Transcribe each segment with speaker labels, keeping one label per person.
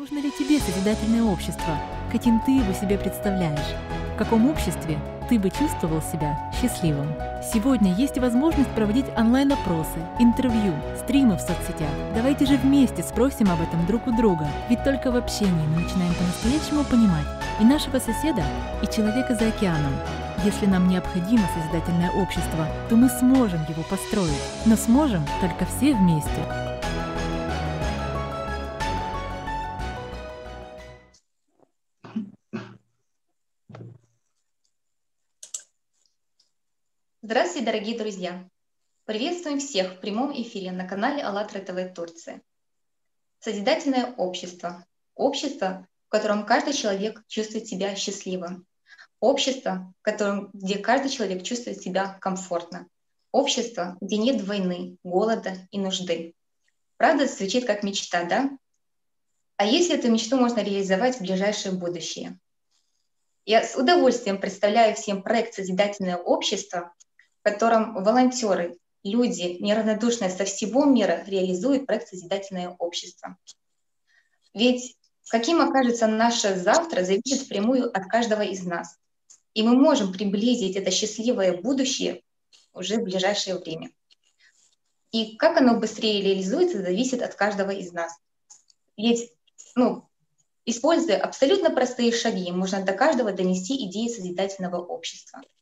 Speaker 1: Нужно ли тебе созидательное общество? Каким ты его себе представляешь? В каком обществе ты бы чувствовал себя счастливым? Сегодня есть возможность проводить онлайн-опросы, интервью, стримы в соцсетях. Давайте же вместе спросим об этом друг у друга. Ведь только в общении мы начинаем по-настоящему понимать и нашего соседа, и человека за океаном. Если нам необходимо созидательное общество, то мы сможем его построить, но сможем только все вместе.
Speaker 2: Здравствуйте, дорогие друзья! Приветствуем всех в прямом эфире на канале АЛЛАТРА ТВ Турция. Созидательное общество. Общество, в котором каждый человек чувствует себя счастливым. Общество, в котором, где каждый человек чувствует себя комфортно. Общество, где нет войны, голода и нужды. Правда, звучит как мечта, да? А если эту мечту можно реализовать в ближайшее будущее? Я с удовольствием представляю всем проект «Созидательное общество», в котором волонтеры, люди, неравнодушные со всего мира, реализуют проект «Созидательное общество». Ведь каким окажется наше завтра, зависит впрямую от каждого из нас. И мы можем приблизить это счастливое будущее уже в ближайшее время. И как оно быстрее реализуется, зависит от каждого из нас. Ведь, ну, используя абсолютно простые шаги, можно до каждого донести идеи созидательного общества –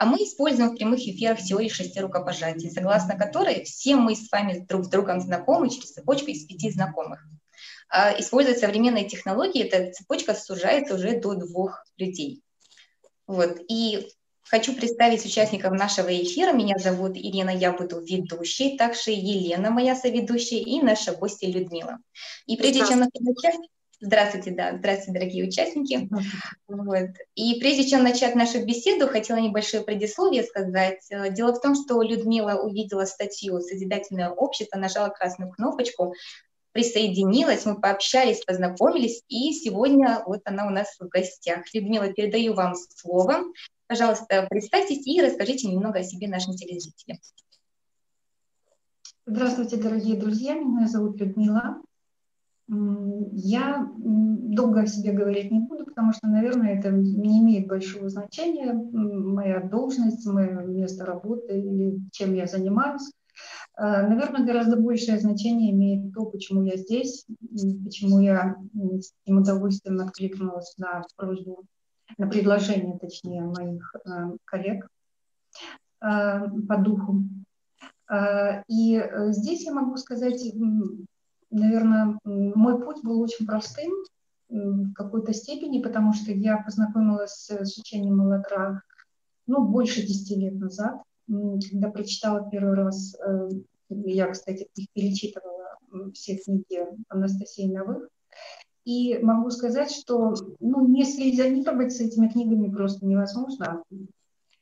Speaker 2: а мы используем в прямых эфирах теорию шести рукопожатий, согласно которой все мы с вами друг с другом знакомы через цепочку из пяти знакомых. А используя современные технологии, эта цепочка сужается уже до двух людей. Вот. И хочу представить участников нашего эфира. Меня зовут Ирина, я буду ведущей, также Елена, моя соведущая, и наша гостья Людмила. И прежде чем начать, Здравствуйте, да, здравствуйте, дорогие участники. Вот. И прежде чем начать нашу беседу, хотела небольшое предисловие сказать. Э, дело в том, что Людмила увидела статью «Созидательное общество», нажала красную кнопочку, присоединилась, мы пообщались, познакомились, и сегодня вот она у нас в гостях. Людмила, передаю вам слово. Пожалуйста, представьтесь и расскажите немного о себе нашим телезрителям.
Speaker 3: Здравствуйте, дорогие друзья, меня зовут Людмила. Я долго о себе говорить не буду, потому что, наверное, это не имеет большого значения. Моя должность, мое место работы или чем я занимаюсь. А, наверное, гораздо большее значение имеет то, почему я здесь, почему я с таким удовольствием откликнулась на просьбу, на предложение, точнее, моих а, коллег а, по духу. И э, здесь я могу сказать наверное, мой путь был очень простым в какой-то степени, потому что я познакомилась с учением Малатра ну, больше 10 лет назад, когда прочитала первый раз, э, я, кстати, их перечитывала, все книги Анастасии Новых, и могу сказать, что ну, не слезонировать с этими книгами просто невозможно,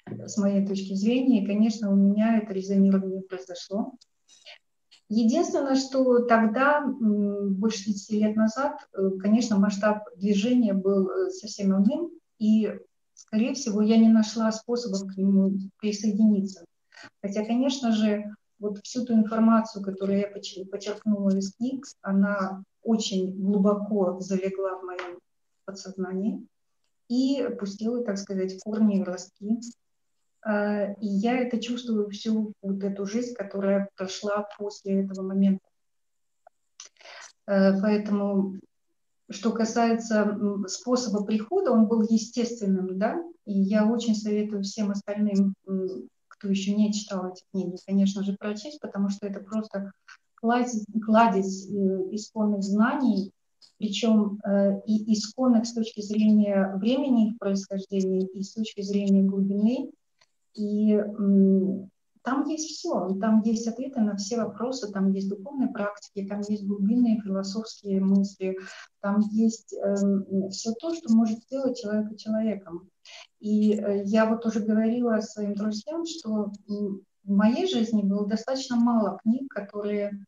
Speaker 3: с моей точки зрения. И, конечно, у меня это резонирование произошло. Единственное, что тогда, больше 30 лет назад, э, конечно, масштаб движения был э, совсем иным, и, скорее всего, я не нашла способов к нему присоединиться. Хотя, конечно же, вот всю ту информацию, которую я подчеркнула из книг, она очень глубоко залегла в моем подсознании и пустила, так сказать, корни и ростки и я это чувствую всю вот эту жизнь, которая прошла после этого момента. Э, поэтому, что касается способа прихода, он был естественным, да, и я очень советую всем остальным, кто еще не читал эти книги, конечно же, прочесть, потому что это просто кладезь, кладезь э, исконных знаний, причем э, и исконных с точки зрения времени их происхождения, и с точки зрения глубины, и там есть все, там есть ответы на все вопросы, там есть духовные практики, там есть глубинные философские мысли, там есть э, эм, все то, что может сделать человека человеком. И э, я вот уже говорила своим друзьям, что в моей жизни было достаточно мало книг, которые,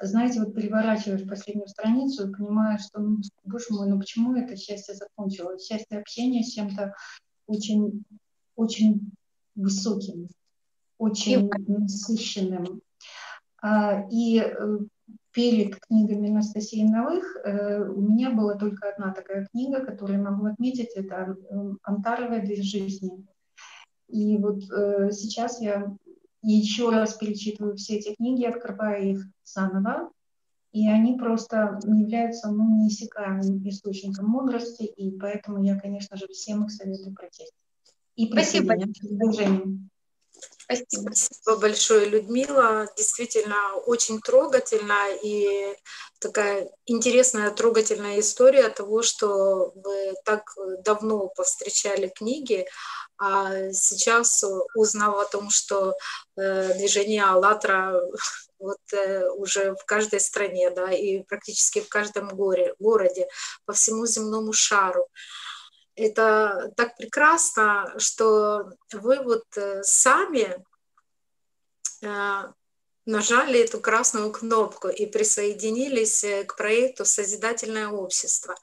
Speaker 3: знаете, вот переворачиваешь последнюю страницу и понимаешь, что, ну, боже мой, ну почему это счастье закончилось? Счастье общения с чем-то очень, очень высоким, очень насыщенным. А, и э, перед книгами Анастасии Новых э, у меня была только одна такая книга, которую я могу отметить, это «Антаровая две жизни». И вот э, сейчас я еще раз перечитываю все эти книги, открываю их заново, и они просто являются ну, неиссякаемым источником мудрости, и поэтому я, конечно же, всем их советую прочесть.
Speaker 2: И Спасибо.
Speaker 4: Спасибо. Спасибо большое, Людмила. Действительно, очень трогательно и такая интересная, трогательная история того, что вы так давно повстречали книги, а сейчас, узнав о том, что э, движение «АЛЛАТРА» вот э, уже в каждой стране, да, и практически в каждом горе, городе, по всему земному шару, это так прекрасно, что вы вот э, сами э, нажали эту красную кнопку и присоединились э, к проекту «Созидательное общество».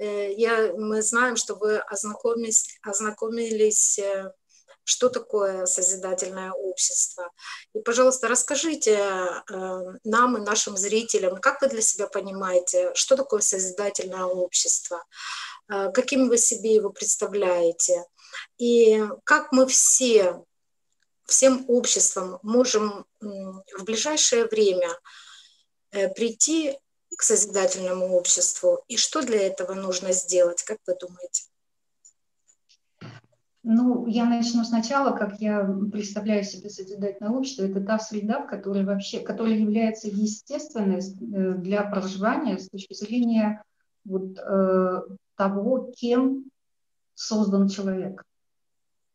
Speaker 4: Я, мы знаем, что вы ознакомились, ознакомились что такое созидательное общество. И, пожалуйста, расскажите нам и нашим зрителям, как вы для себя понимаете, что такое созидательное общество, Э, каким вы себе его представляете, и как мы все, всем обществом можем в ближайшее время э, прийти к созидательному обществу, и что для этого нужно сделать, как вы думаете?
Speaker 3: Ну, я начну сначала, как я представляю себе созидательное общество. Это та среда, в которой вообще, которая является естественной э, для проживания с точки зрения вот, того, кем создан человек,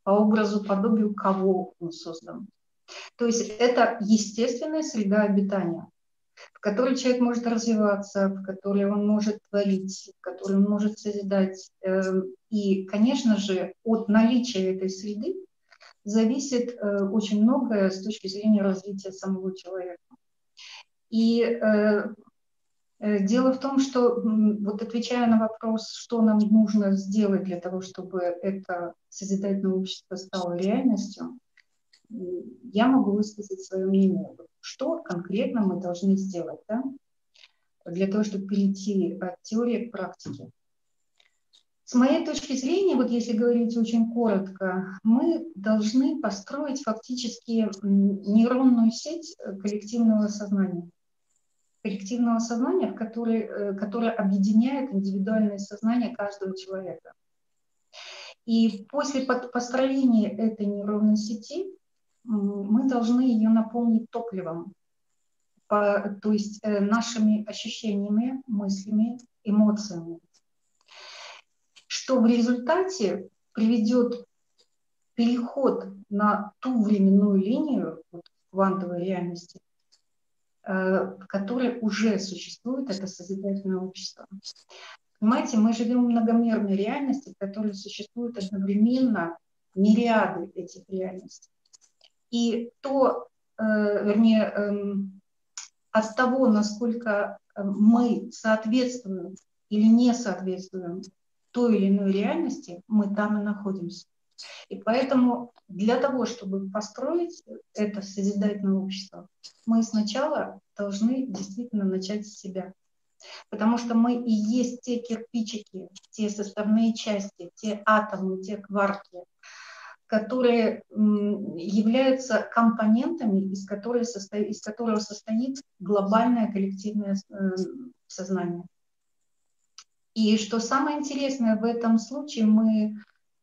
Speaker 3: по образу, подобию кого он создан. То есть это естественная среда обитания, в которой человек может развиваться, в которой он может творить, в которой он может созидать. Эм, и, конечно же, от наличия этой среды зависит э, очень многое с точки зрения развития самого человека. И э, Э, дело в том, что вот отвечая на вопрос, что нам нужно сделать для того, чтобы это созидательное общество стало реальностью, я могу высказать свое мнение. Что конкретно мы должны сделать да, для того, чтобы перейти от теории к практике? С моей точки зрения, вот если говорить очень коротко, мы должны построить фактически нейронную сеть коллективного сознания коллективного сознания, который, э, которое объединяет индивидуальное сознание каждого человека. И после построения этой нейронной сети мы должны ее наполнить топливом, по, то есть э, нашими ощущениями, мыслями, эмоциями, что в результате приведет переход на ту временную линию вот, квантовой реальности, Э, в которой уже существует это созидательное общество. Понимаете, мы живем в многомерной реальности, в которой существуют одновременно мириады этих реальностей. И то, э, вернее, эм, от того, насколько э, мы соответствуем или не соответствуем той или иной реальности, мы там и находимся. И поэтому для того, чтобы построить это созидательное общество, мы сначала должны действительно начать с себя. Потому что мы и есть те кирпичики, те составные части, те атомы, те кварки, которые являются компонентами, из, состоит, из которого состоит глобальное коллективное э, сознание. И что самое интересное в этом случае, мы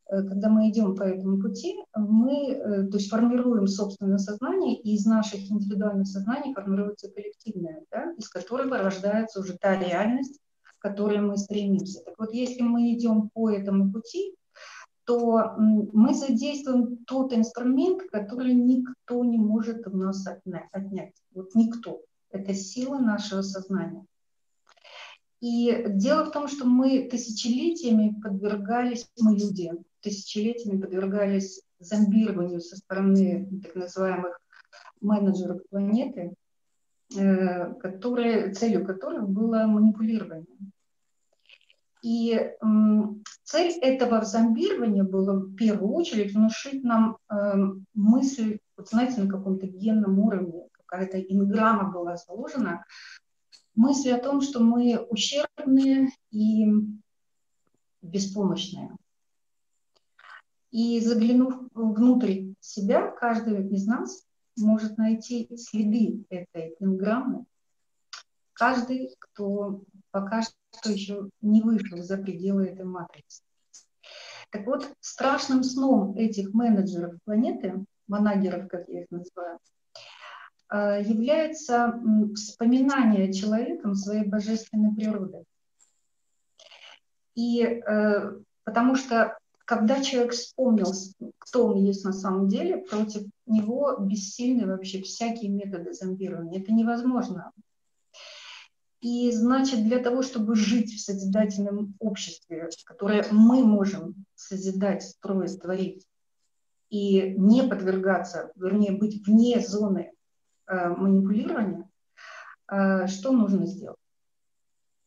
Speaker 3: Э, когда мы идем по этому пути, мы э, то есть формируем собственное сознание, и из наших индивидуальных сознаний формируется коллективное, да, из которого рождается уже та реальность, к которой мы стремимся. Так вот, если мы идем по этому пути, то мы задействуем тот инструмент, который никто не может у нас отнять. Вот никто. Это сила нашего сознания. И дело в том, что мы тысячелетиями подвергались, мы люди, тысячелетиями подвергались зомбированию со стороны так называемых менеджеров планеты, э, которые, целью которых было манипулирование. И цель этого зомбирования была в первую очередь внушить нам э, мысль, вот знаете, на каком-то генном уровне, какая-то инграмма была заложена, мысли о том, что мы ущербные и беспомощные. И заглянув внутрь себя, каждый из нас может найти следы этой инграммы. Каждый, кто пока что еще не вышел за пределы этой матрицы. Так вот, страшным сном этих менеджеров планеты, манагеров, как я их называю, э, является вспоминание человеком своей божественной природы. И э, потому что когда человек вспомнил, кто он есть на самом деле, против него бессильны вообще всякие методы зомбирования. Это невозможно. И значит, для того, чтобы жить в созидательном обществе, которое мы можем созидать, строить, творить, и не подвергаться, вернее, быть вне зоны э, манипулирования, э, что нужно сделать?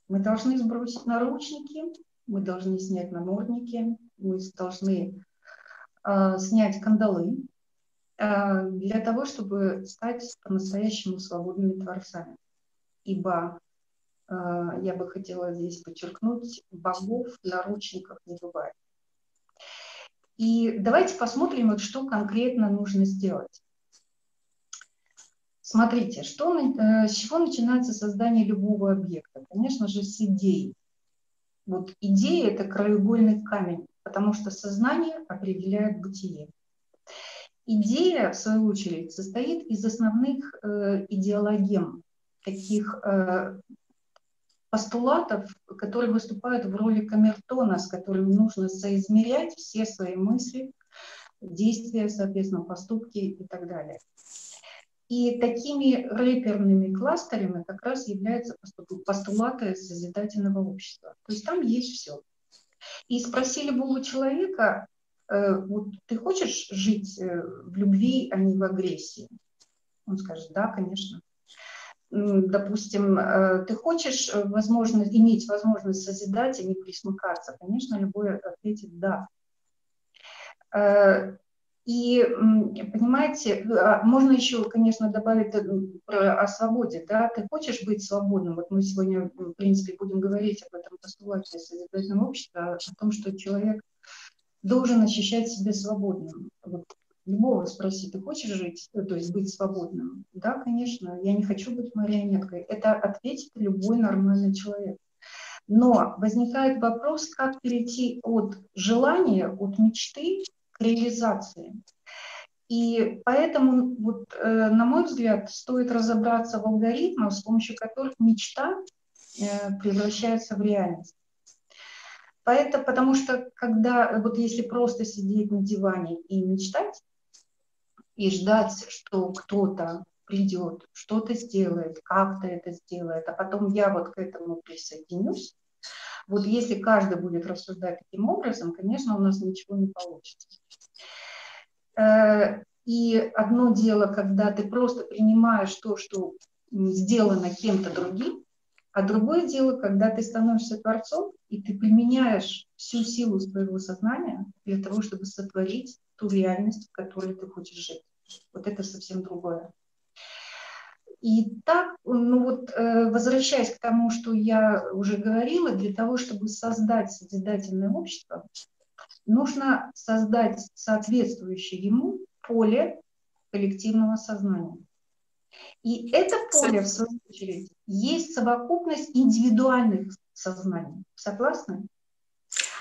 Speaker 3: Мы должны сбросить наручники, мы должны снять намордники, мы должны э, снять кандалы э, для того, чтобы стать по-настоящему свободными творцами. Ибо я бы хотела здесь подчеркнуть, богов в наручниках не бывает. И давайте посмотрим, вот что конкретно нужно сделать. Смотрите, что, э, с чего начинается создание любого объекта? Конечно же, с идеи. Вот идея – это краеугольный камень, потому что сознание определяет бытие. Идея, в свою очередь, состоит из основных э, идеологем, таких э, постулатов, которые выступают в роли камертона, с которым нужно соизмерять все свои мысли, действия, соответственно, поступки и так далее. И такими рэперными кластерами как раз являются постулаты созидательного общества. То есть там есть все. И спросили любого человека, э, вот ты хочешь жить э, в любви, а не в агрессии? Он скажет, да, конечно. Допустим, э, ты хочешь возможность, иметь возможность созидать, а не присмыкаться? Конечно, любой ответит да. И, понимаете, а, можно еще, конечно, добавить э, о свободе. Да? Ты хочешь быть свободным? Вот мы сегодня, в принципе, будем говорить об этом постулате созидательного общества, о том, что человек должен ощущать себя свободным. Вот любого спроси, ты хочешь жить, э, то есть быть свободным? Да, конечно, я не хочу быть марионеткой. Это ответит любой нормальный человек. Но возникает вопрос, как перейти от желания, от мечты реализации. И поэтому, вот, э, на мой взгляд, стоит разобраться в алгоритмах, с помощью которых мечта э, превращается в реальность. Поэтому, потому что когда, вот если просто сидеть на диване и мечтать, и ждать, что кто-то придет, что-то сделает, как-то это сделает, а потом я вот к этому присоединюсь, вот если каждый будет рассуждать таким образом, конечно, у нас ничего не получится. Э, и одно дело, когда ты просто принимаешь то, что сделано кем-то другим, а другое дело, когда ты становишься творцом, и ты применяешь всю силу своего сознания для того, чтобы сотворить ту реальность, в которой ты хочешь жить. Вот это совсем другое. И так, ну вот, э, возвращаясь к тому, что я уже говорила, для того, чтобы создать созидательное общество, нужно создать соответствующее ему поле коллективного сознания. И это поле, в свою очередь, есть совокупность индивидуальных сознаний. Согласны?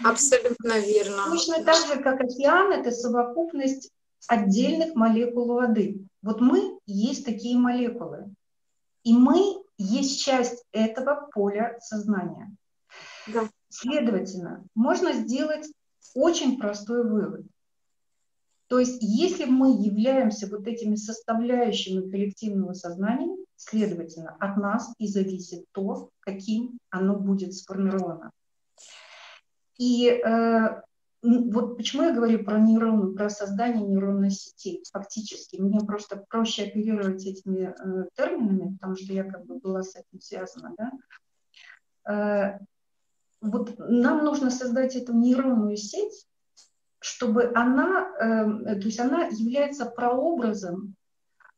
Speaker 4: Абсолютно верно.
Speaker 3: Точно так же, как океан – это совокупность отдельных молекул воды. Вот мы есть такие молекулы. И мы есть часть этого поля сознания. Да. Следовательно, можно сделать очень простой вывод. То есть, если мы являемся вот этими составляющими коллективного сознания, следовательно, от нас и зависит то, каким оно будет сформировано. И э, вот почему я говорю про нейроны, про создание нейронной сети фактически. Мне просто проще оперировать этими э, терминами, потому что я как бы была с этим связана. Да? Э, вот нам нужно создать эту нейронную сеть, чтобы она, э, то есть она является прообразом,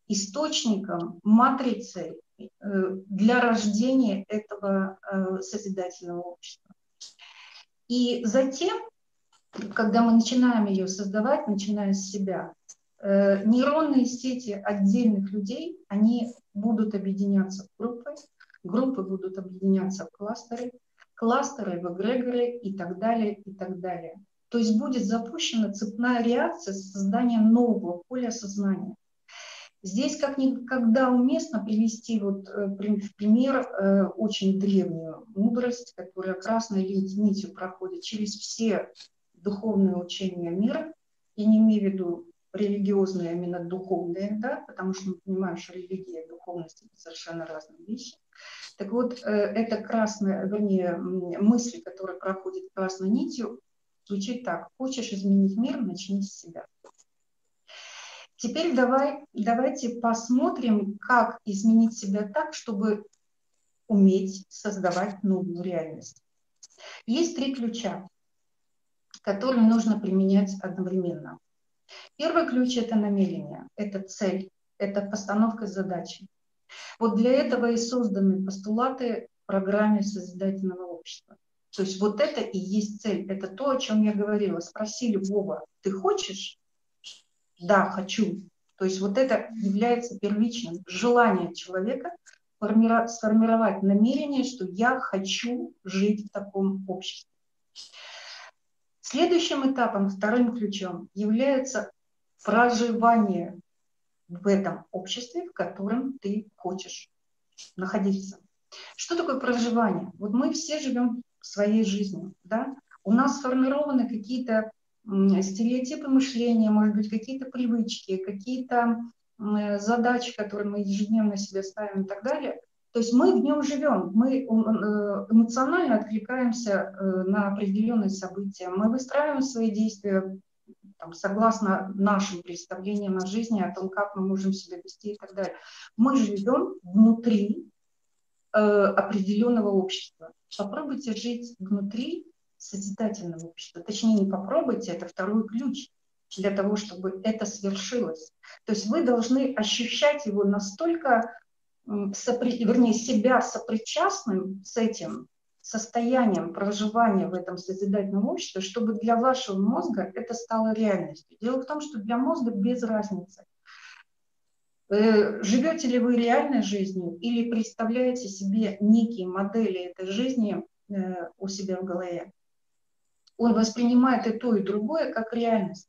Speaker 3: источником, матрицей для рождения этого созидательного общества. И затем, когда мы начинаем ее создавать, начиная с себя, нейронные сети отдельных людей, они будут объединяться в группы, группы будут объединяться в кластеры, кластеры в эгрегоры и так далее, и так далее. То есть будет запущена цепная реакция создания нового поля сознания. Здесь как никогда уместно привести вот э, в пример э, очень древнюю мудрость, которая красной нитью проходит через все духовные учения мира. Я не имею в виду религиозные, а именно духовные, да, потому что мы понимаем, что религия и духовность – это совершенно разные вещи. Так вот, э, эта красная, вернее, мысль, которая проходит красной нитью, звучит так. Хочешь изменить мир, начни с себя. Теперь давай, давайте посмотрим, как изменить себя так, чтобы уметь создавать новую реальность. Есть три ключа, которые нужно применять одновременно. Первый ключ – это намерение, это цель, это постановка задачи. Вот для этого и созданы постулаты в программе Созидательного общества. То есть вот это и есть цель, это то, о чем я говорила. Спросили Вова, ты хочешь? Да, хочу. То есть вот это является первичным желанием человека сформировать намерение, что я хочу жить в таком обществе. Следующим этапом, вторым ключом, является проживание в этом обществе, в котором ты хочешь находиться. Что такое проживание? Вот мы все живем своей жизнью, да? У нас сформированы какие-то стереотипы мышления, может быть, какие-то привычки, какие-то задачи, которые мы ежедневно себе ставим и так далее. То есть мы в нем живем, мы э, эмоционально откликаемся э, на определенные события, мы выстраиваем свои действия там, согласно нашим представлениям о жизни, о том, как мы можем себя вести и так далее. Мы живем внутри э, определенного общества. Попробуйте жить внутри созидательного общества. Точнее, не попробуйте, это второй ключ для того, чтобы это свершилось. То есть вы должны ощущать его настолько сопри, вернее, себя сопричастным с этим состоянием проживания в этом созидательном обществе, чтобы для вашего мозга это стало реальностью. Дело в том, что для мозга без разницы, э, живете ли вы реальной жизнью или представляете себе некие модели этой жизни э, у себя в голове. Он воспринимает и то, и другое как реальность.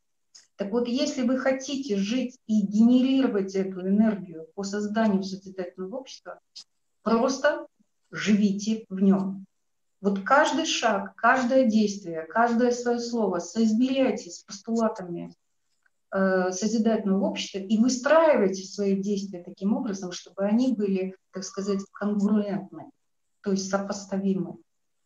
Speaker 3: Так вот, если вы хотите жить и генерировать эту энергию по созданию созидательного общества, просто живите в нем. Вот каждый шаг, каждое действие, каждое свое слово соизмеряйте с постулатами э, созидательного общества и выстраивайте свои действия таким образом, чтобы они были, так сказать, конгруентны, то есть сопоставимы.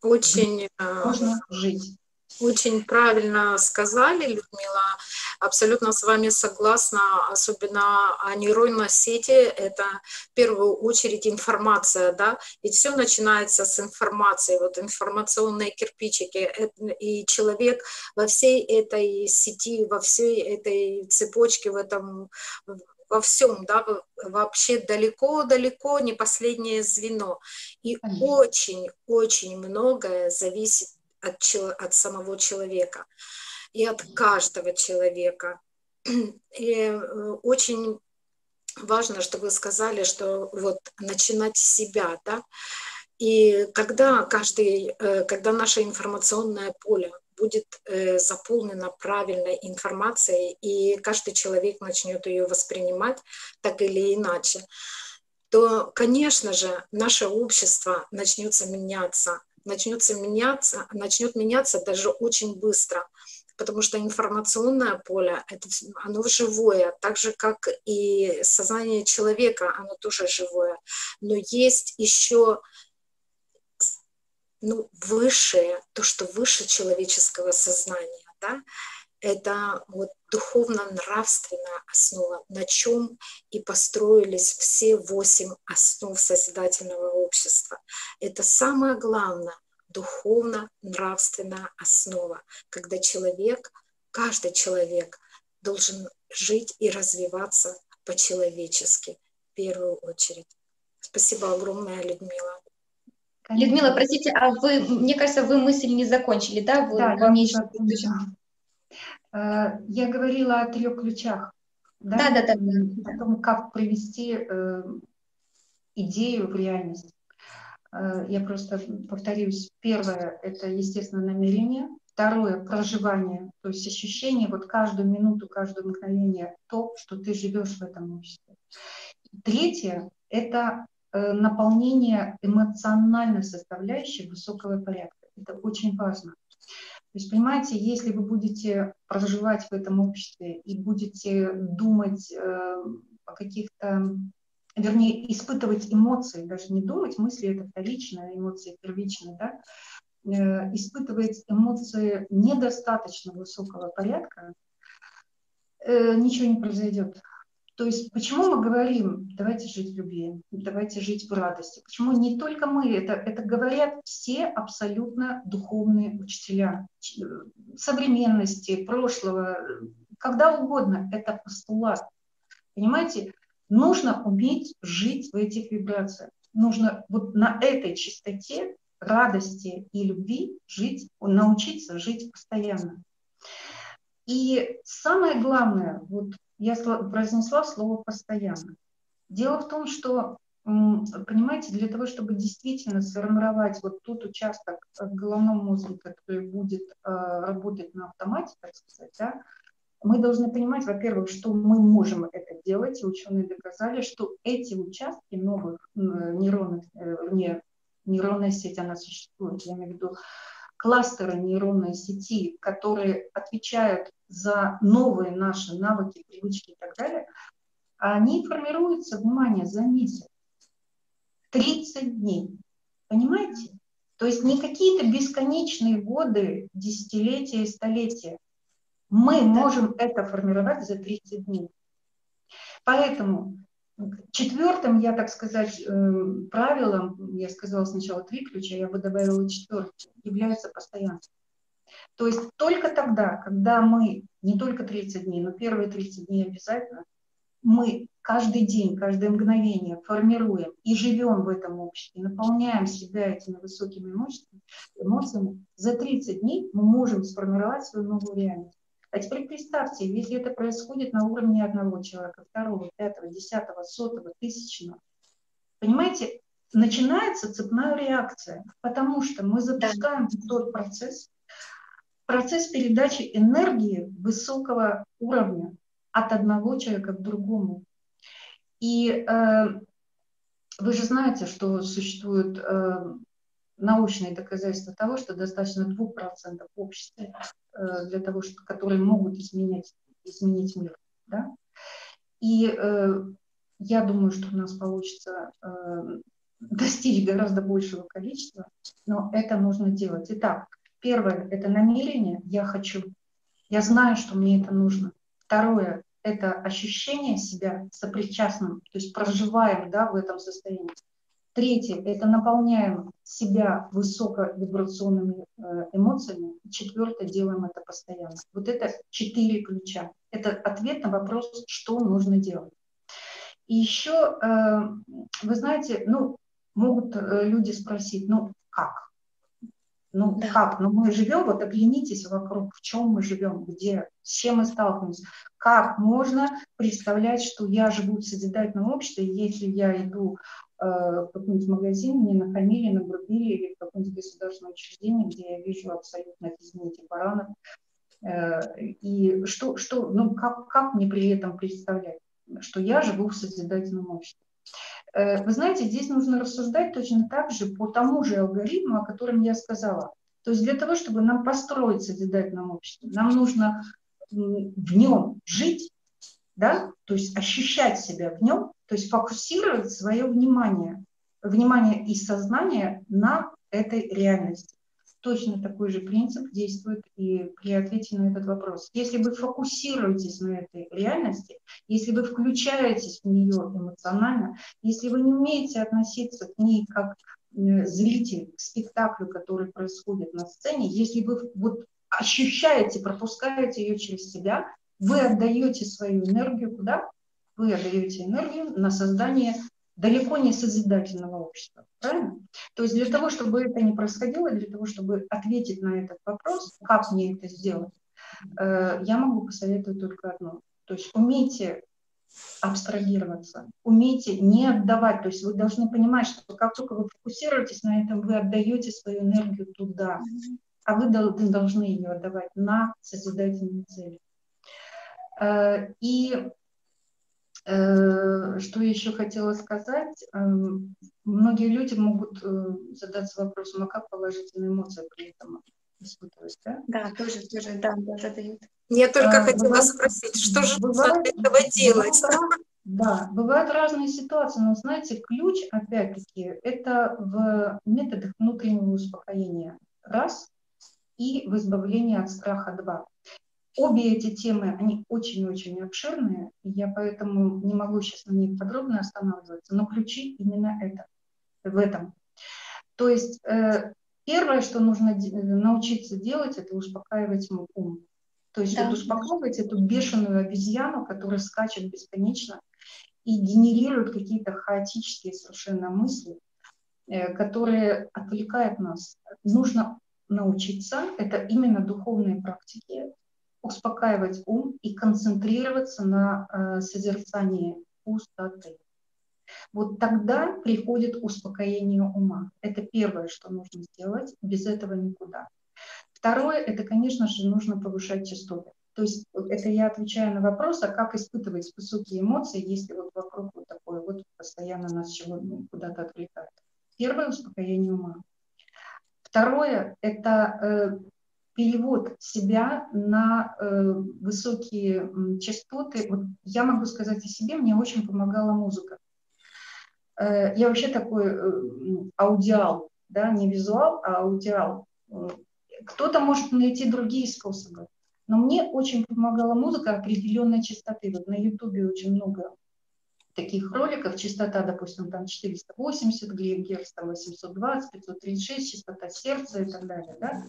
Speaker 4: Очень
Speaker 3: можно жить.
Speaker 4: Очень правильно сказали, Людмила. Абсолютно с вами согласна. Особенно о нейронной сети. Это в первую очередь информация. Да? Ведь все начинается с информации. Вот информационные кирпичики. И человек во всей этой сети, во всей этой цепочке, в этом во всем, да, вообще далеко-далеко не последнее звено. И очень-очень многое зависит от, от самого человека и от каждого человека. И э, очень важно, что вы сказали, что вот начинать с себя, да, и когда каждый, э, когда наше информационное поле будет э, заполнено правильной информацией, и каждый человек начнет ее воспринимать так или иначе, то, конечно же, наше общество начнется меняться – начнется меняться, начнет меняться даже очень быстро, потому что информационное поле, это, оно живое, так же, как и сознание человека, оно тоже живое. Но есть еще ну, высшее, то, что выше человеческого сознания, да, это вот духовно-нравственная основа, на чем и построились все восемь основ созидательного общества. Это самое главное, духовно-нравственная основа, когда человек, каждый человек должен жить и развиваться по-человечески в первую очередь. Спасибо огромное, Людмила.
Speaker 2: Конечно. Людмила, простите, а вы, мне кажется, вы мысль не закончили, да? Вы,
Speaker 3: да, вам еще... Э, я говорила о трех ключах. Да, да, да. да. О том, как привести э, идею в реальность. Э, я просто повторюсь. Первое – это, естественно, намерение. Второе – проживание, то есть ощущение вот каждую минуту, каждое мгновение то, что ты живешь в этом обществе. Третье – это Э, наполнение эмоциональной составляющей высокого порядка. Это очень важно. То есть, понимаете, если вы будете проживать в этом обществе и будете думать э, о каких-то, вернее, испытывать эмоции, даже не думать, мысли это вторичные, эмоции первичные, да, э, испытывать эмоции недостаточно высокого порядка, э, ничего не произойдет. То есть почему мы говорим, давайте жить в любви, давайте жить в радости? Почему не только мы, это, это говорят все абсолютно духовные учителя современности, прошлого, когда угодно, это постулат. Понимаете, нужно уметь жить в этих вибрациях. Нужно вот на этой чистоте радости и любви жить, научиться жить постоянно. И самое главное, вот я произнесла слово «постоянно». Дело в том, что, понимаете, для того, чтобы действительно сформировать вот тот участок в головном мозге, который будет э, работать на автомате, так сказать, да, мы должны понимать, во-первых, что мы можем это делать, и ученые доказали, что эти участки новых нейронных, э, не, нейронная сеть, она существует, я имею в виду кластеры нейронной сети, которые отвечают за новые наши навыки, привычки и так далее, они формируются, внимание, за месяц. 30 дней. Понимаете? То есть не какие-то бесконечные годы, десятилетия и столетия. Мы можем это формировать за 30 дней. Поэтому Четвертым, я так сказать, эм, правилом, я сказала сначала три ключа, я бы добавила четвертый, является постоянство. То есть только тогда, когда мы, не только 30 дней, но первые 30 дней обязательно, мы каждый день, каждое мгновение формируем и живем в этом обществе, наполняем себя этими высокими эмоциями, за 30 дней мы можем сформировать свою новую реальность. А теперь представьте, если это происходит на уровне одного человека, второго, пятого, десятого, сотого, тысячного, понимаете, начинается цепная реакция, потому что мы запускаем да. тот процесс, процесс передачи энергии высокого уровня от одного человека к другому. И э, вы же знаете, что существуют э, научные доказательства того, что достаточно 2% общества Э, для того, что, которые могут изменять, изменить мир. Да? И э, я думаю, что у нас получится э, достичь гораздо большего количества, но это нужно делать. Итак, первое – это намерение «я хочу», я знаю, что мне это нужно. Второе – это ощущение себя сопричастным, то есть проживаем да, в этом состоянии. Третье – это наполняем себя высоковибрационными э, эмоциями. четвертое – делаем это постоянно. Вот это четыре ключа. Это ответ на вопрос, что нужно делать. И еще, э, вы знаете, ну, могут э, люди спросить, ну, как? Ну, да. как? Ну, мы живем, вот оглянитесь вокруг, в чем мы живем, где, с чем мы сталкиваемся. Как можно представлять, что я живу в созидательном обществе, если я иду Э, в какой-нибудь магазин, мне нахамили, нагрубили, или в какое-нибудь государственное учреждение, где я вижу абсолютно, извините, баранов. Э, и что, что, ну, как, как мне при этом представлять, что я живу в созидательном обществе? Э, вы знаете, здесь нужно рассуждать точно так же по тому же алгоритму, о котором я сказала. То есть для того, чтобы нам построить созидательное общество, нам нужно в нем жить, да, то есть ощущать себя в нем, то есть фокусировать свое внимание, внимание и сознание на этой реальности. Точно такой же принцип действует и при ответе на этот вопрос. Если вы фокусируетесь на этой реальности, если вы включаетесь в нее эмоционально, если вы не умеете относиться к ней как э, зритель к спектаклю, который происходит на сцене, если вы вот ощущаете, пропускаете ее через себя, вы отдаете свою энергию куда? Вы отдаете энергию на создание далеко не созидательного общества. Правильно? То есть для того, чтобы это не происходило, для того, чтобы ответить на этот вопрос, как мне это сделать, э, я могу посоветовать только одно. То есть умейте абстрагироваться, умейте не отдавать. То есть вы должны понимать, что как только вы фокусируетесь на этом, вы отдаете свою энергию туда, а вы должны ее отдавать на созидательные цели. Э, и что еще хотела сказать? Эм, многие люди могут э, задаться вопросом, а как положительные эмоции при этом испытывать,
Speaker 2: да? Да, тоже, тоже, да, да, задают.
Speaker 4: Я только а, хотела бывает, спросить, что же бывает, для этого делать?
Speaker 3: Бывает, да, бывают разные ситуации, но знаете, ключ, опять-таки, это в методах внутреннего успокоения, раз, и в избавлении от страха, два. Обе эти темы, они очень-очень обширные, и я поэтому не могу сейчас на них подробно останавливаться, но ключи именно это, в этом. То есть э, первое, что нужно научиться делать, это успокаивать ум. То есть да. вот успокаивать эту бешеную обезьяну, которая скачет бесконечно и генерирует какие-то хаотические совершенно мысли, э, которые отвлекают нас. Нужно научиться, это именно духовные практики, успокаивать ум и концентрироваться на э, созерцании пустоты. Вот тогда приходит успокоение ума. Это первое, что нужно сделать. Без этого никуда. Второе, это, конечно же, нужно повышать частоты. То есть это я отвечаю на вопрос, а как испытывать высокие эмоции, если вот вокруг вот такое вот постоянно нас чего ну, куда-то отвлекает. Первое – успокоение ума. Второе – это э, перевод себя на э, высокие э, частоты. Вот я могу сказать о себе, мне очень помогала музыка. Э, я вообще такой э, аудиал, да, не визуал, а аудиал. Кто-то может найти другие способы, но мне очень помогала музыка определенной частоты. Вот на Ютубе очень много таких роликов, частота, допустим, там 480 Герц, там 820, 536, частота сердца и так далее, да,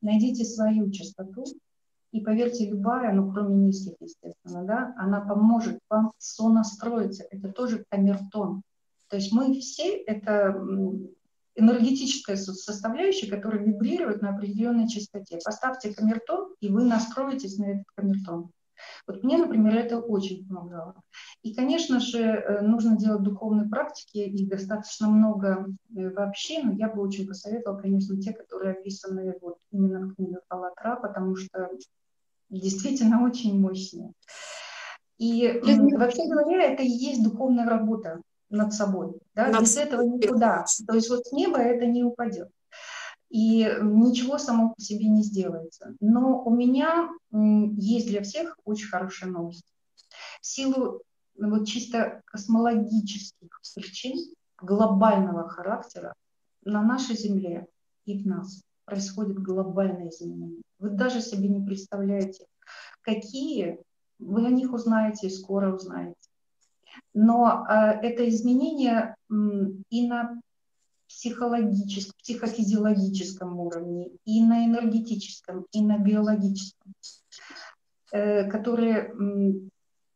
Speaker 3: найдите свою частоту, и поверьте, любая, ну кроме низких, естественно, да, она поможет вам сонастроиться. Это тоже камертон. То есть мы все, это энергетическая составляющая, которая вибрирует на определенной частоте. Поставьте камертон, и вы настроитесь на этот камертон. Вот мне, например, это очень помогало. И, конечно же, э, нужно делать духовные практики, их достаточно много э, вообще, но я бы очень посоветовала, конечно, те, которые описаны вот именно в книгах Аллатра, потому что действительно очень мощные. И вообще говоря, это и есть духовная работа над собой. Да? Без этого никуда. То есть вот с неба это не упадет и ничего само по себе не сделается. Но у меня есть для всех очень хорошая новость. В силу вот чисто космологических причин глобального характера на нашей Земле и в нас происходят глобальные изменения. Вы даже себе не представляете, какие, вы о них узнаете и скоро узнаете. Но э, это изменение э, и на психологическом, психофизиологическом уровне, и на энергетическом, и на биологическом, э, которые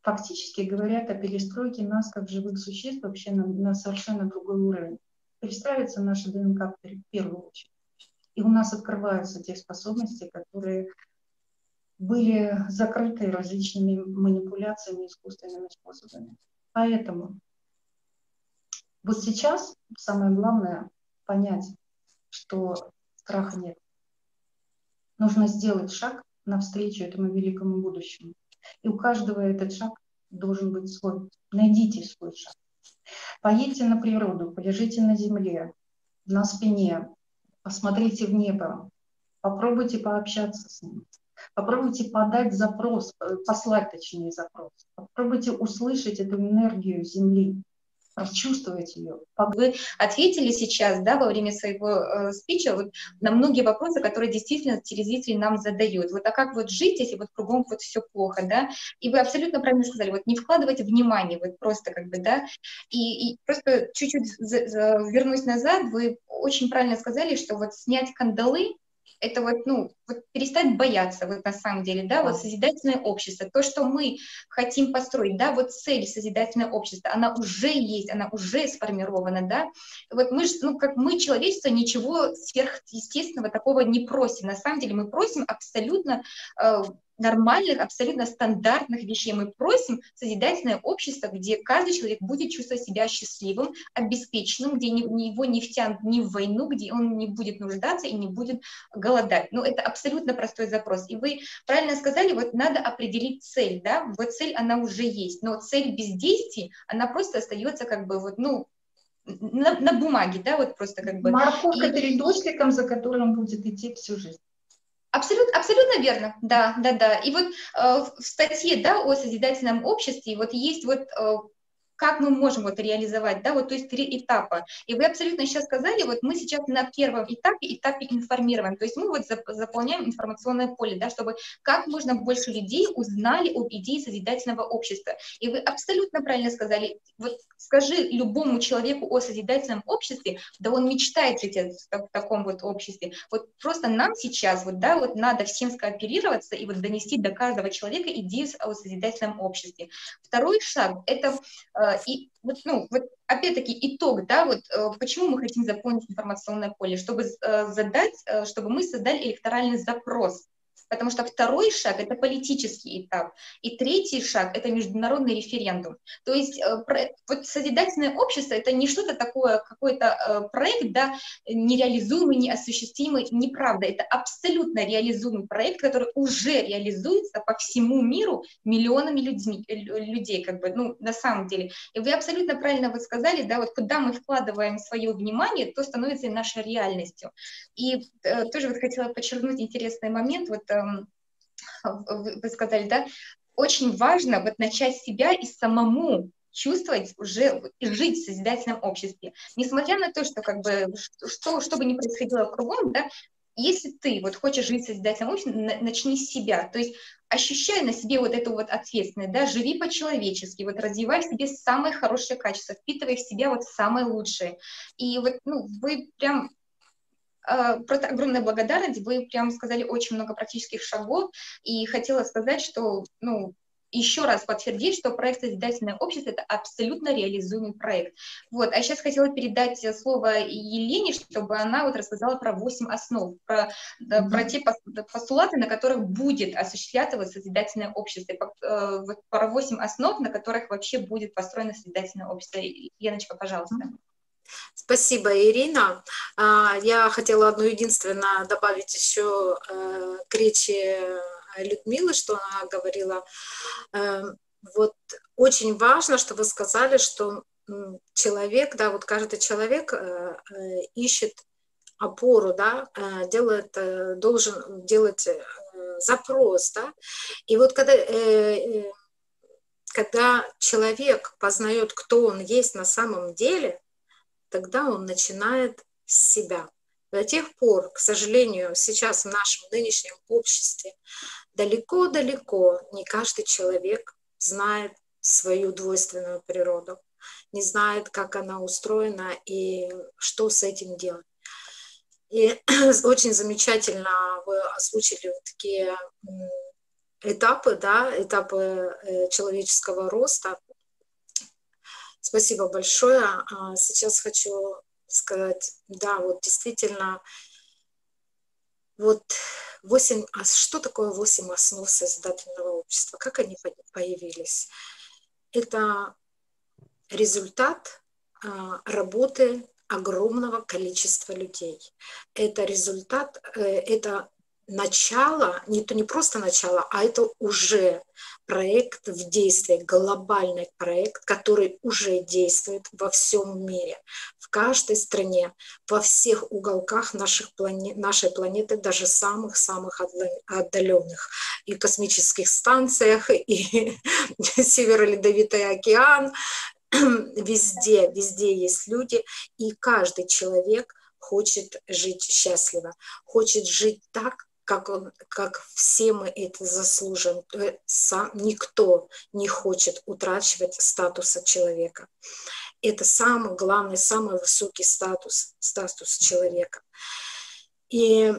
Speaker 3: фактически говорят о перестройке нас как живых существ вообще на, на совершенно другой уровень. Перестраивается наша ДНК в первую очередь. И у нас открываются те способности, которые были закрыты различными манипуляциями, искусственными способами. Поэтому вот сейчас самое главное понять, что страха нет. Нужно сделать шаг навстречу этому великому будущему. И у каждого этот шаг должен быть свой. Найдите свой шаг. Поедьте на природу, полежите на земле, на спине, посмотрите в небо, попробуйте пообщаться с ним, попробуйте подать запрос, э, послать точнее запрос, попробуйте услышать эту энергию Земли, прочувствовать ее.
Speaker 2: Вы ответили сейчас, да, во время своего э, спича вот, на многие вопросы, которые действительно телезрители нам задают. Вот а как вот жить, если вот кругом вот все плохо, да? И вы абсолютно правильно сказали, вот не вкладывайте внимание, вот просто как бы, да, и, и просто чуть-чуть вернусь назад, вы очень правильно сказали, что вот снять кандалы это вот, ну, вот перестать бояться, вот на самом деле, да, вот созидательное общество, то, что мы хотим построить, да, вот цель созидательное общество, она уже есть, она уже сформирована, да, вот мы же, ну, как мы, человечество, ничего сверхъестественного такого не просим, на самом деле мы просим абсолютно э, нормальных, абсолютно стандартных вещей. Мы просим созидательное общество, где каждый человек будет чувствовать себя счастливым, обеспеченным, где его не втянут ни в войну, где он не будет нуждаться и не будет голодать. Ну, это абсолютно простой запрос. И вы правильно сказали, вот надо определить цель, да, вот цель, она уже есть, но цель без действий, она просто остается как бы вот, ну, на, на бумаге, да, вот просто как бы.
Speaker 3: Морковка и... перед дождиком, за которым будет идти всю жизнь.
Speaker 2: Абсолютно, абсолютно верно, да, да, да. И вот э, в статье, да, о созидательном обществе, вот есть вот э, как мы можем вот реализовать, да, вот то есть три этапа. И вы абсолютно сейчас сказали, вот мы сейчас на первом этапе, этапе информирования, то есть мы вот заполняем информационное поле, да, чтобы как можно больше людей узнали об идее созидательного общества. И вы абсолютно правильно сказали, вот скажи любому человеку о созидательном обществе, да он мечтает жить в таком вот обществе. Вот просто нам сейчас вот, да, вот надо всем скооперироваться и вот донести до каждого человека идею о созидательном обществе. Второй шаг – это Э, и вот, ну, вот опять-таки итог, да, вот э, почему мы хотим заполнить информационное поле, чтобы э, задать, чтобы мы создали электоральный запрос потому что второй шаг – это политический этап, и третий шаг – это международный референдум. То есть э, вот созидательное общество – это не что-то такое, какой-то э, проект, да, нереализуемый, неосуществимый, неправда. Это абсолютно реализуемый проект, который уже реализуется по всему миру миллионами людьми, э, людей, как бы, ну, на самом деле. И вы абсолютно правильно вот сказали, да, вот куда мы вкладываем свое внимание, то становится и нашей реальностью. И э, тоже вот хотела подчеркнуть интересный момент, вот вы сказали, да, очень важно вот начать себя и самому чувствовать уже и жить в созидательном обществе. Несмотря на то, что как бы что, что бы ни происходило кругом, да, если ты вот хочешь жить в созидательном обществе, начни с себя. То есть ощущай на себе вот эту вот ответственность, да, живи по-человечески, вот развивай в себе самые хорошие качества, впитывай в себя вот самое лучшее. И вот, ну, вы прям просто огромная благодарность. Вы прям сказали очень много практических шагов. И хотела сказать, что, ну, еще раз подтвердить, что проект «Созидательное общество» — это абсолютно реализуемый проект. Вот. А сейчас хотела передать слово Елене, чтобы она вот рассказала про восемь основ, про, mm-hmm. про те постулаты, на которых будет осуществляться вот созидательное общество, э, вот про восемь основ, на которых вообще будет построено созидательное общество. Леночка, пожалуйста. Mm-hmm.
Speaker 4: Спасибо, Ирина. А, я хотела одно единственное добавить еще э, к речи Людмилы, что она говорила. Эм, вот очень важно, что вы сказали, что человек, да, вот каждый человек э, э, ищет опору, да, делает, должен делать запрос, да. И вот когда когда человек познает, кто он есть на самом деле, тогда он начинает с себя. До тех пор, к сожалению, сейчас в нашем нынешнем обществе далеко-далеко не каждый человек знает свою двойственную природу, не знает, как она устроена и что с этим делать. И очень замечательно вы озвучили вот такие этапы, да, этапы э, человеческого роста, Спасибо большое. А, сейчас хочу сказать, да, вот действительно, вот восемь, а что такое восемь основ созидательного общества? Как они появились? Это результат а, работы огромного количества людей. Это результат, э, это начало, не, то не просто начало, а это уже проект в действии, глобальный проект, который уже действует во всем мире, в каждой стране, во всех уголках наших планет, нашей планеты, даже самых-самых отдаленных, и космических станциях, и Северо-Ледовитый океан, везде, везде есть люди, и каждый человек хочет жить счастливо, хочет жить так, как, он, как все мы это заслужим. Сам, никто не хочет утрачивать статуса человека. Это самый главный, самый высокий статус, статус человека. И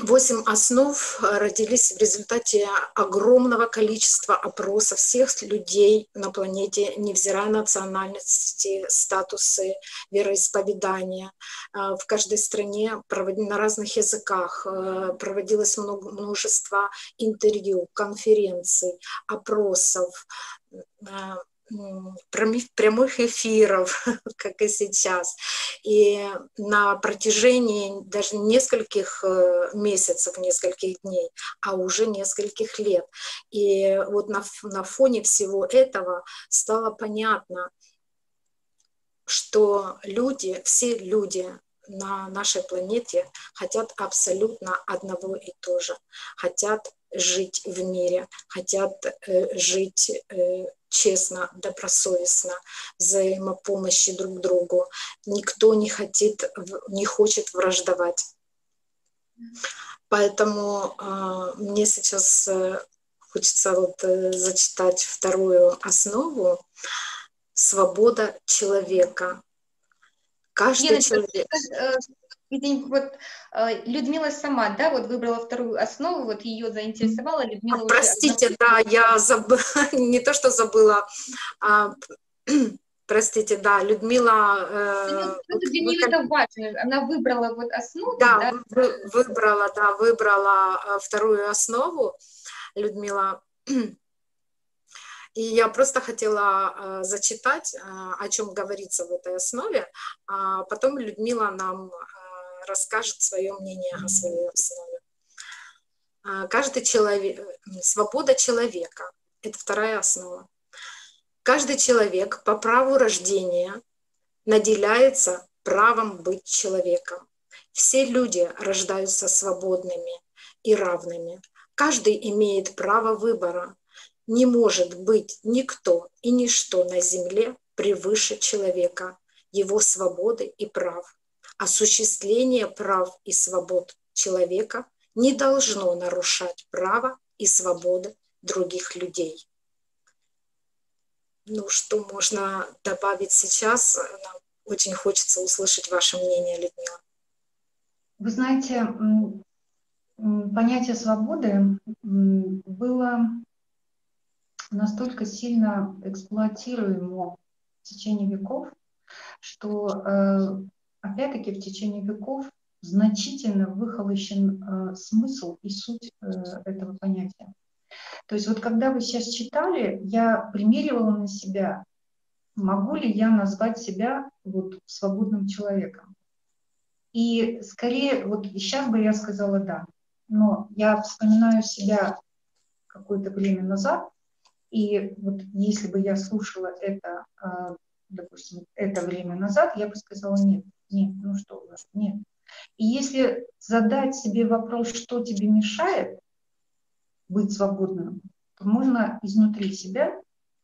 Speaker 4: Восемь основ э, родились в результате огромного количества опросов всех людей на планете, невзирая на национальности, статусы, вероисповедания. Э, в каждой стране на разных языках э, проводилось много, множество интервью, конференций, опросов, прямых эфиров, как и сейчас. И на протяжении даже нескольких э, месяцев, нескольких дней, а уже нескольких лет. И вот на, на фоне всего этого стало понятно, что люди, все люди на нашей планете хотят абсолютно одного и то же. Хотят жить в мире, хотят э, жить э, честно, добросовестно, взаимопомощи друг другу. Никто не, хотит, не хочет враждовать. Поэтому э, мне сейчас э, хочется вот, э, зачитать вторую основу «Свобода человека».
Speaker 2: Каждый Лена, человек... Э, вот э, Людмила сама, да, вот выбрала вторую основу, вот ее заинтересовала Людмила.
Speaker 4: А, простите, уже... да, я забыла, не то что забыла, а, простите, да, Людмила.
Speaker 2: Э, ну, для нее вы... это важно, она выбрала вот основу.
Speaker 4: Да, да? Вы, выбрала, да, выбрала э, вторую основу, Людмила. И я просто хотела э, зачитать, э, о чем говорится в этой основе, а потом Людмила нам расскажет свое мнение о своей основе. А, каждый человек, свобода человека – это вторая основа. Каждый человек по праву рождения наделяется правом быть человеком. Все люди рождаются свободными и равными. Каждый имеет право выбора. Не может быть никто и ничто на земле превыше человека, его свободы и прав осуществление прав и свобод человека не должно нарушать права и свободы других людей. Ну, что можно добавить сейчас? Нам очень хочется услышать ваше мнение, Людмила.
Speaker 3: Вы знаете, понятие свободы было настолько сильно эксплуатируемо в течение веков, что э, опять-таки в течение веков значительно выхолощен э, смысл и суть э, этого понятия. То есть вот когда вы сейчас читали, я примеривала на себя, могу ли я назвать себя вот свободным человеком. И скорее, вот сейчас бы я сказала да, но я вспоминаю себя какое-то время назад, и вот если бы я слушала это, э, допустим, это время назад, я бы сказала нет. Нет, ну что у вас, нет. И если задать себе вопрос, что тебе мешает быть свободным, то можно изнутри себя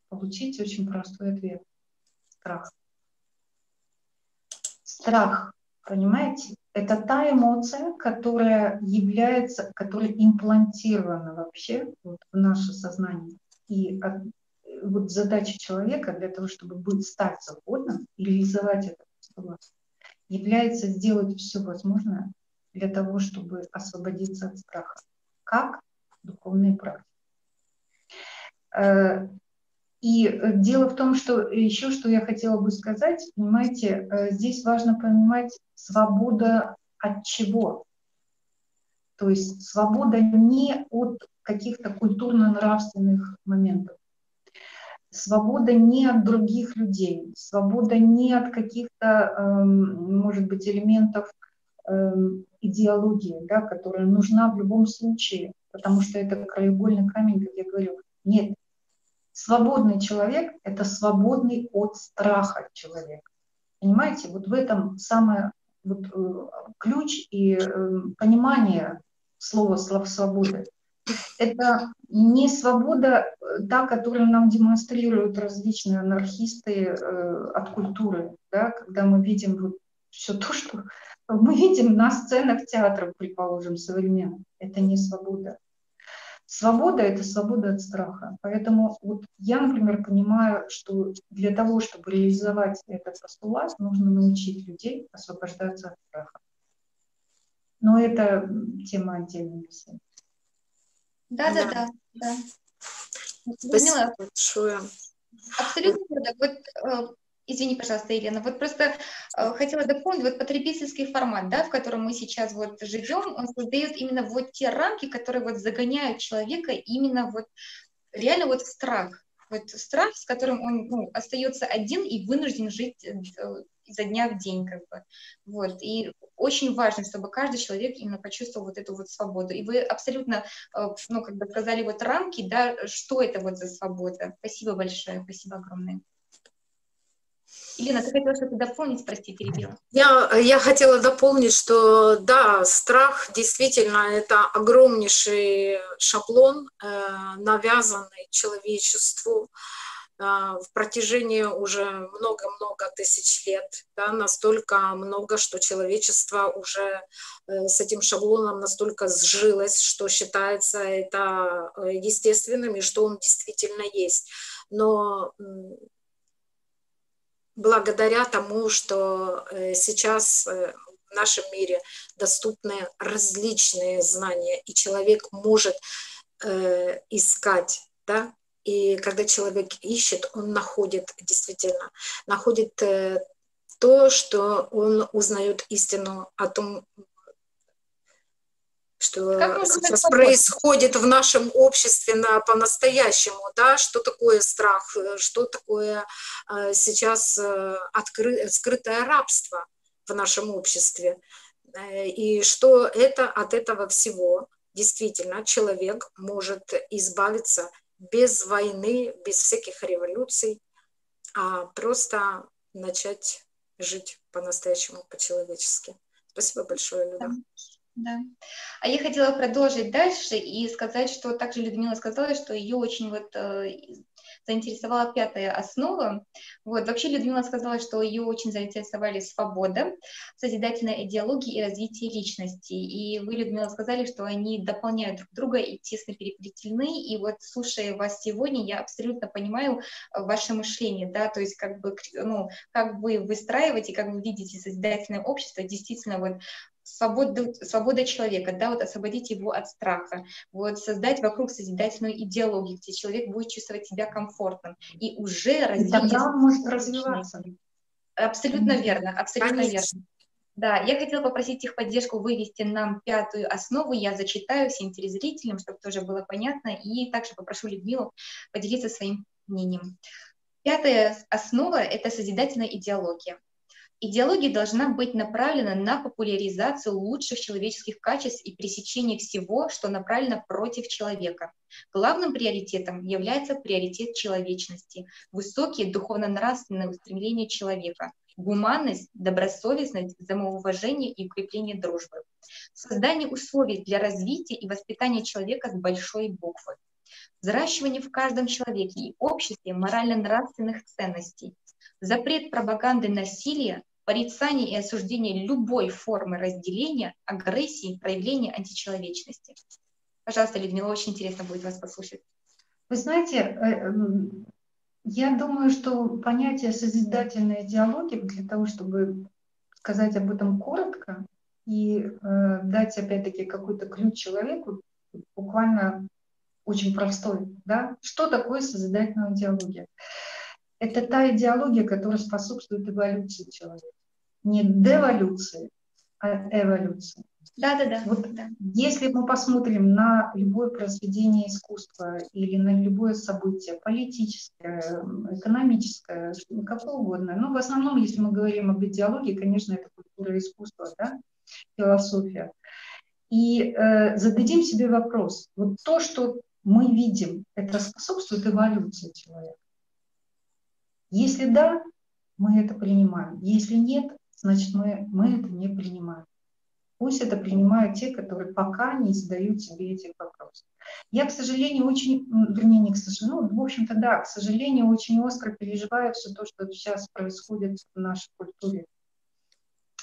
Speaker 3: получить очень простой ответ. Страх. Страх, понимаете, это та эмоция, которая является, которая имплантирована вообще вот в наше сознание. И от, вот задача человека для того, чтобы быть, стать свободным и реализовать это является сделать все возможное для того, чтобы освободиться от страха. Как духовные практики. Э, и дело в том, что еще что я хотела бы сказать, понимаете, э, здесь важно понимать свобода от чего. То есть свобода не от каких-то культурно-нравственных моментов, свобода не от других людей, свобода не от каких-то, эм, может быть, элементов эм, идеологии, да, которая нужна в любом случае, потому что это краеугольный камень, как я говорю. Нет, свободный человек – это свободный от страха человек. Понимаете, вот в этом самое вот, э, ключ и э, понимание слова свободы. Это не свобода э, та, которую нам демонстрируют различные анархисты э, от культуры, да, когда мы видим вот все то, что мы видим на сценах театров, предположим, современных. Это не свобода. Свобода – это свобода от страха. Поэтому вот я, например, понимаю, что для того, чтобы реализовать этот постулат, нужно научить людей освобождаться от страха. Но это тема отдельная.
Speaker 2: Да, да, да, да.
Speaker 4: Спасибо большое.
Speaker 2: Абсолютно. Вот, э, извини, пожалуйста, Елена, вот просто э, хотела дополнить, вот потребительский формат, да, в котором мы сейчас вот живем, он создает именно вот те рамки, которые вот загоняют человека именно вот реально вот в страх. Вот страх, с которым он ну, остается один и вынужден жить э, изо дня в день, как бы. Вот. И очень важно, чтобы каждый человек именно почувствовал вот эту вот свободу. И вы абсолютно, э, ну, как бы сказали вот рамки, да, что это вот за свобода. Спасибо большое, спасибо огромное. Елена, ты хотела что-то дополнить, прости, перебила.
Speaker 4: Я, я хотела дополнить, что да, страх действительно это огромнейший шаблон, э, навязанный человечеству, в протяжении уже много-много тысяч лет, да, настолько много, что человечество уже э, с этим шаблоном настолько сжилось, что считается это э, естественным и что он действительно есть. Но благодаря тому, что э, сейчас в нашем мире доступны различные знания, и человек может искать да, и когда человек ищет, он находит действительно, находит э, то, что он узнает истину о том, что сейчас происходит в нашем обществе на, по-настоящему, да, что такое страх, э, что такое э, сейчас откры, скрытое рабство в нашем обществе, и что это от этого всего? Действительно человек может избавиться без войны, без всяких революций, а просто начать жить по-настоящему, по-человечески. Спасибо большое, Люда.
Speaker 2: Да. А я хотела продолжить дальше и сказать, что также Людмила сказала, что ее очень вот э, заинтересовала пятая основа. Вот. Вообще Людмила сказала, что ее очень заинтересовали свобода, созидательная идеология и развитие личности. И вы, Людмила, сказали, что они дополняют друг друга и тесно переплетены. И вот слушая вас сегодня, я абсолютно понимаю э, ваше мышление, да, то есть как бы, ну, как вы выстраиваете, как вы видите созидательное общество, действительно вот свободу, свобода человека, да, вот освободить его от страха, вот создать вокруг созидательную идеологию, где человек будет чувствовать себя комфортным и уже развить...
Speaker 3: Тогда он может развиваться.
Speaker 2: Абсолютно mm-hmm. верно, абсолютно Конечно. верно. Да, я хотела попросить их поддержку вывести нам пятую основу. Я зачитаю всем телезрителям, чтобы тоже было понятно. И также попрошу Людмилу поделиться своим мнением. Пятая основа – это созидательная идеология. Идеология должна быть направлена на популяризацию лучших человеческих качеств и пресечение всего, что направлено против человека. Главным приоритетом является приоритет человечности, высокие духовно-нравственные устремления человека, гуманность, добросовестность, самоуважение и укрепление дружбы. Создание условий для развития и воспитания человека с большой буквы. Взращивание в каждом человеке и обществе морально-нравственных ценностей, запрет пропаганды насилия, порицание и осуждение любой формы разделения, агрессии, проявления античеловечности. Пожалуйста, Людмила, очень интересно будет вас послушать.
Speaker 3: Вы знаете, э, я думаю, что понятие созидательной идеологии для того, чтобы сказать об этом коротко и э, дать опять-таки какой-то ключ человеку, буквально очень простой. Да? Что такое созидательная идеология? Это та идеология, которая способствует эволюции человека. Не деволюции, а эволюции.
Speaker 2: Да, да, да.
Speaker 3: Вот
Speaker 2: да.
Speaker 3: Если мы посмотрим на любое произведение искусства или на любое событие, политическое, экономическое, какое угодно, ну, в основном, если мы говорим об идеологии, конечно, это культура искусства, да, философия. И э, зададим себе вопрос, вот то, что мы видим, это способствует эволюции человека? Если да, мы это принимаем. Если нет, значит мы, мы это не принимаем. Пусть это принимают те, которые пока не задают себе этих вопросов. Я, к сожалению, очень, вернее, не к сожалению, ну, в общем-то, да, к сожалению, очень остро переживаю все то, что сейчас происходит в нашей культуре.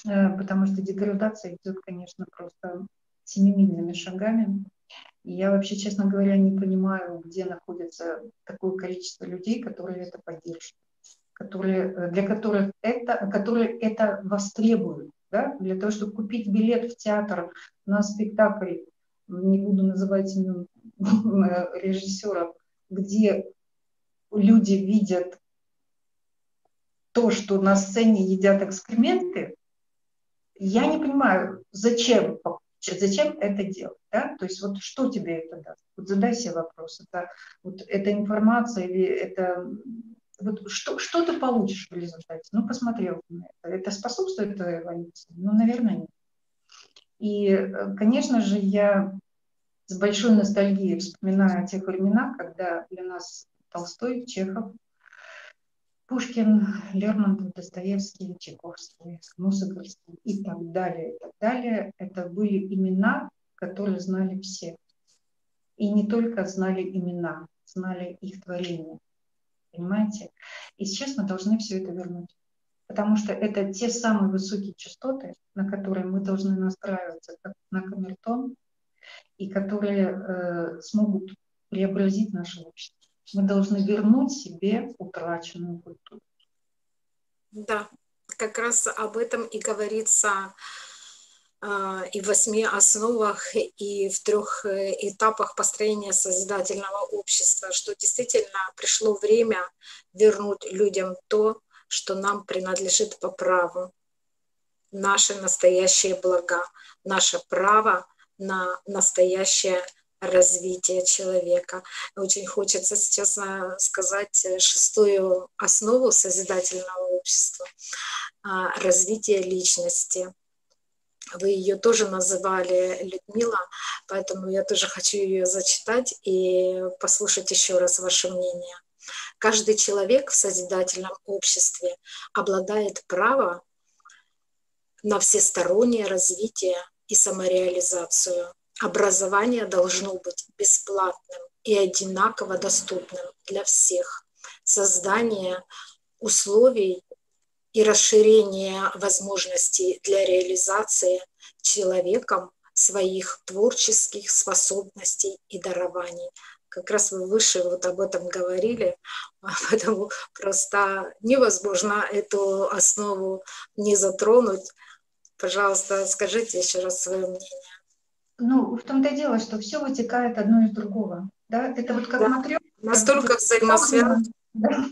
Speaker 3: Э, потому что деградация идет, конечно, просто семимильными шагами. И я вообще, честно говоря, не понимаю, где находится такое количество людей, которые это поддерживают которые, э, для которых это, которые это востребуют. да, для того, чтобы купить билет в театр на спектакль, не буду называть имен режиссера, где люди видят то, что на сцене едят экскременты, я не понимаю, зачем, зачем это делать. Да? То есть вот что тебе это даст? Вот задай себе вопрос. Это, вот, это информация или это... Вот что, что ты получишь в результате? Ну, посмотрел это. Это способствует твоей эволюции? Ну, наверное, нет. И, э, конечно же, я с большой ностальгией вспоминаю о тех временах, когда для нас Толстой, Чехов, Пушкин, Лермонтов, Достоевский, Чайковский, Мусоргский и так далее, и так далее. Это были имена, которые знали все. И не только знали имена, знали их творения. Понимаете? И сейчас мы должны все это вернуть. Потому что это те самые высокие частоты, на которые мы должны настраиваться, как на камертон, и которые э, смогут преобразить наше общество. Мы должны вернуть себе утраченную культуру.
Speaker 4: Да, как раз об этом и говорится и в восьми основах, и в трех э, этапах построения созидательного общества, что действительно пришло время вернуть людям то, что нам принадлежит по праву, наши настоящие блага, наше право на настоящее развития человека. Очень хочется сейчас сказать э, шестую основу созидательного общества а, – развитие личности. Вы ее тоже называли Людмила, поэтому я тоже хочу ее зачитать и послушать еще раз ваше мнение. Каждый человек в созидательном обществе обладает правом на всестороннее развитие и самореализацию – Образование должно быть бесплатным и одинаково доступным для всех. Создание условий и расширение возможностей для реализации человеком своих творческих способностей и дарований. Как раз вы выше вот об этом говорили, поэтому просто невозможно эту основу не затронуть. Пожалуйста, скажите еще раз свое мнение.
Speaker 3: Ну, в том-то и дело, что все вытекает одно из другого. Да? Это вот как да. матрёнка.
Speaker 4: Настолько взаимосвязано.
Speaker 3: Да?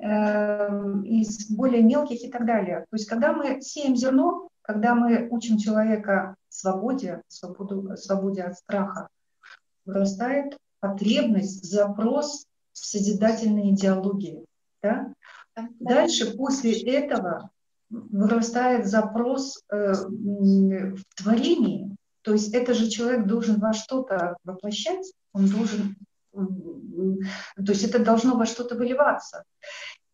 Speaker 3: Эм, из более мелких и так далее. То есть, когда мы сеем зерно, когда мы учим человека свободе, свободу, свободе от страха, вырастает потребность, запрос в созидательной идеологии. Да? Дальше, после этого, вырастает запрос э, в творении, то есть это же человек должен во что-то воплощать, он должен, то есть это должно во что-то выливаться.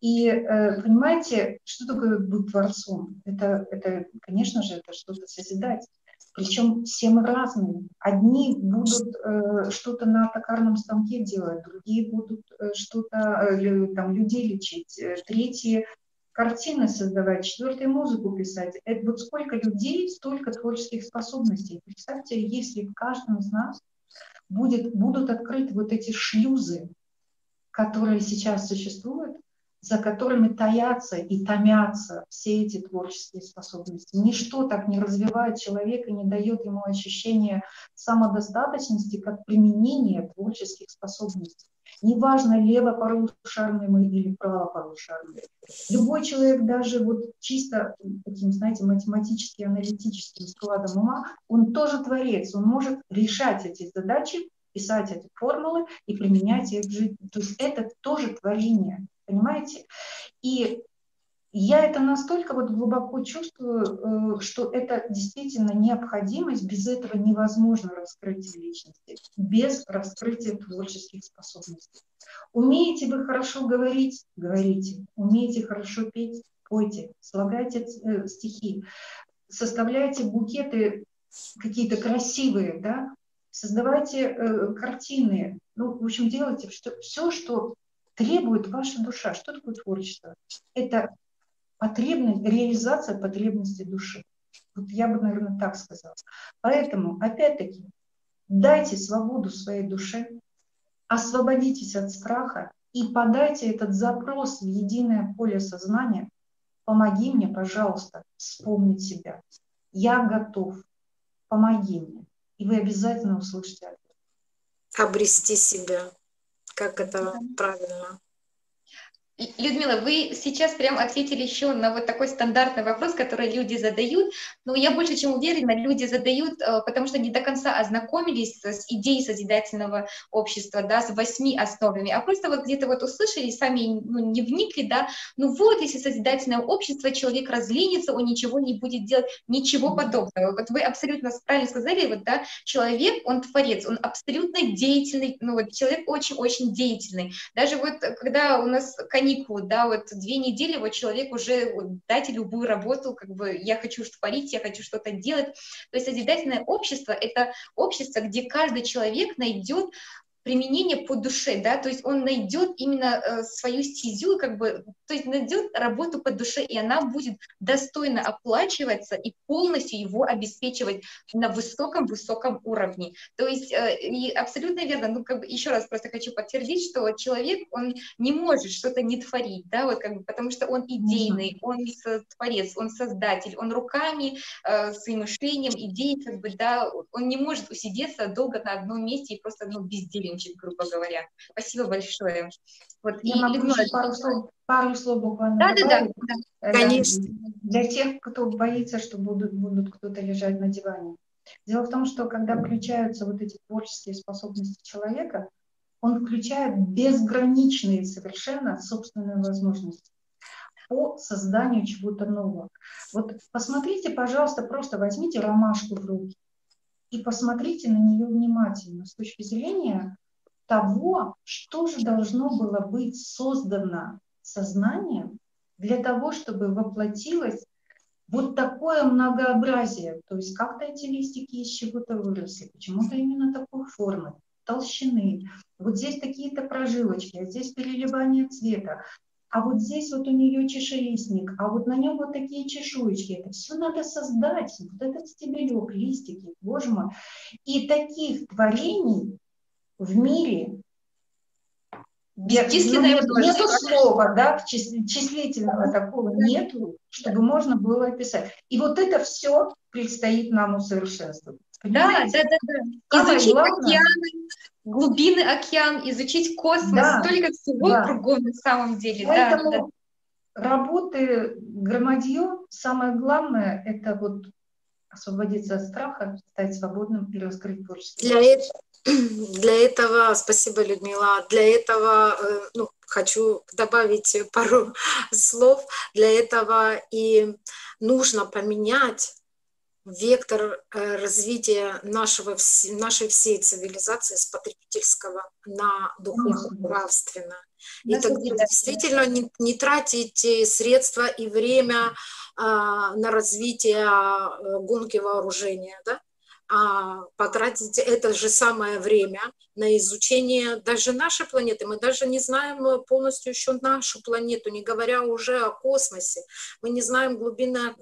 Speaker 3: И э, понимаете, что такое быть творцом? Это, это, конечно же, это что-то созидать. Причем все мы разные. Одни будут э, что-то на токарном станке делать, другие будут э, что-то, э, там, людей лечить, э, третьи картины создавать, четвертую музыку писать. Это вот сколько людей, столько творческих способностей. Представьте, если в каждом из нас будет, будут открыты вот эти шлюзы, которые сейчас существуют, за которыми таятся и томятся все эти творческие способности. Ничто так не развивает человека, не дает ему ощущения самодостаточности, как применение творческих способностей. Неважно, левополушарный мы или правополушарный. Любой человек, даже вот чисто таким, знаете, математически аналитическим складом ума, он тоже творец, он может решать эти задачи, писать эти формулы и применять их в жизни. То есть это тоже творение, понимаете? И я это настолько вот глубоко чувствую, э, что это действительно необходимость, без этого невозможно раскрытие личности, без раскрытия творческих способностей. Умеете вы хорошо говорить? Говорите. Умеете хорошо петь? Пойте. Слагайте э, стихи. Составляйте букеты какие-то красивые, да? Создавайте э, картины. Ну, в общем, делайте все, что требует ваша душа. Что такое творчество? Это потребность, реализация потребностей души. Вот я бы, наверное, так сказала. Поэтому, опять-таки, дайте свободу своей душе, освободитесь от страха и подайте этот запрос в единое поле сознания, помоги мне, пожалуйста, вспомнить себя. Я готов, помоги мне. И вы обязательно услышите ответ.
Speaker 4: Обрести себя. Как это правильно?
Speaker 2: Людмила, вы сейчас прям ответили еще на вот такой стандартный вопрос, который люди задают. Но я больше чем уверена, люди задают, э, потому что не до конца ознакомились с идеей созидательного общества, да, с восьми основами, а просто вот где-то вот услышали, сами ну, не вникли, да, ну вот, если созидательное общество, человек разленится, он ничего не будет делать, ничего подобного. Вот вы абсолютно правильно сказали, вот, да, человек, он творец, он абсолютно деятельный, ну вот человек очень-очень деятельный. Даже вот когда у нас, конечно, каникулы, да, вот две недели вот человек уже, вот, дайте любую работу, как бы я хочу творить, я хочу что-то делать. То есть созидательное общество — это общество, где каждый человек найдет применение по душе, да, то есть он найдет именно э, свою стезю, как бы, то есть найдет работу по душе, и она будет достойно оплачиваться и полностью его обеспечивать на высоком-высоком уровне. То есть, э, и абсолютно верно, ну, как бы, еще раз просто хочу подтвердить, что человек, он не может что-то не творить, да, вот, как бы, потому что он идейный, он творец, он создатель, он руками, э, своим мышлением, идеей, как бы, да, он не может усидеться долго на одном месте и просто, ну, бездельничать сотрудничать, грубо говоря. Спасибо большое.
Speaker 3: Вот, Я и могу Людмила... пару слов, пару слов буквально
Speaker 2: да, добавить. Да,
Speaker 3: да, да. Конечно. Для тех, кто боится, что будут, будут кто-то лежать на диване. Дело в том, что когда включаются вот эти творческие способности человека, он включает безграничные совершенно собственные возможности по созданию чего-то нового. Вот посмотрите, пожалуйста, просто возьмите ромашку в руки и посмотрите на нее внимательно с точки зрения того, что же должно было быть создано сознанием для того, чтобы воплотилось вот такое многообразие. То есть как-то эти листики из чего-то выросли, почему-то именно такой формы, толщины. Вот здесь какие-то прожилочки, а здесь переливание цвета а вот здесь вот у нее чешелистник, а вот на нем вот такие чешуечки. Это все надо создать. Вот этот стебелек, листики, боже мой. И таких творений в мире Бесчисленное ну, нету слова, да, числительного такого нету, чтобы можно было описать. И вот это все предстоит нам усовершенствовать.
Speaker 2: Да, да, да, да. Изучить океаны, глубины океан, изучить космос, да, столько всего да. кругом на самом деле.
Speaker 3: Поэтому да, да. работы громадье, самое главное, это вот освободиться от страха, стать свободным и раскрыть творчество.
Speaker 4: Для, для этого, спасибо, Людмила, для этого э, ну, хочу добавить пару слов. Для этого и нужно поменять вектор э, развития нашего, нашей всей цивилизации с потребительского на духовно-нравственно. И тогда действительно не, не тратить средства и время а, на развитие а, гонки вооружения, да? А потратить это же самое время на изучение даже нашей планеты. Мы даже не знаем полностью еще нашу планету, не говоря уже о космосе. Мы не знаем глубины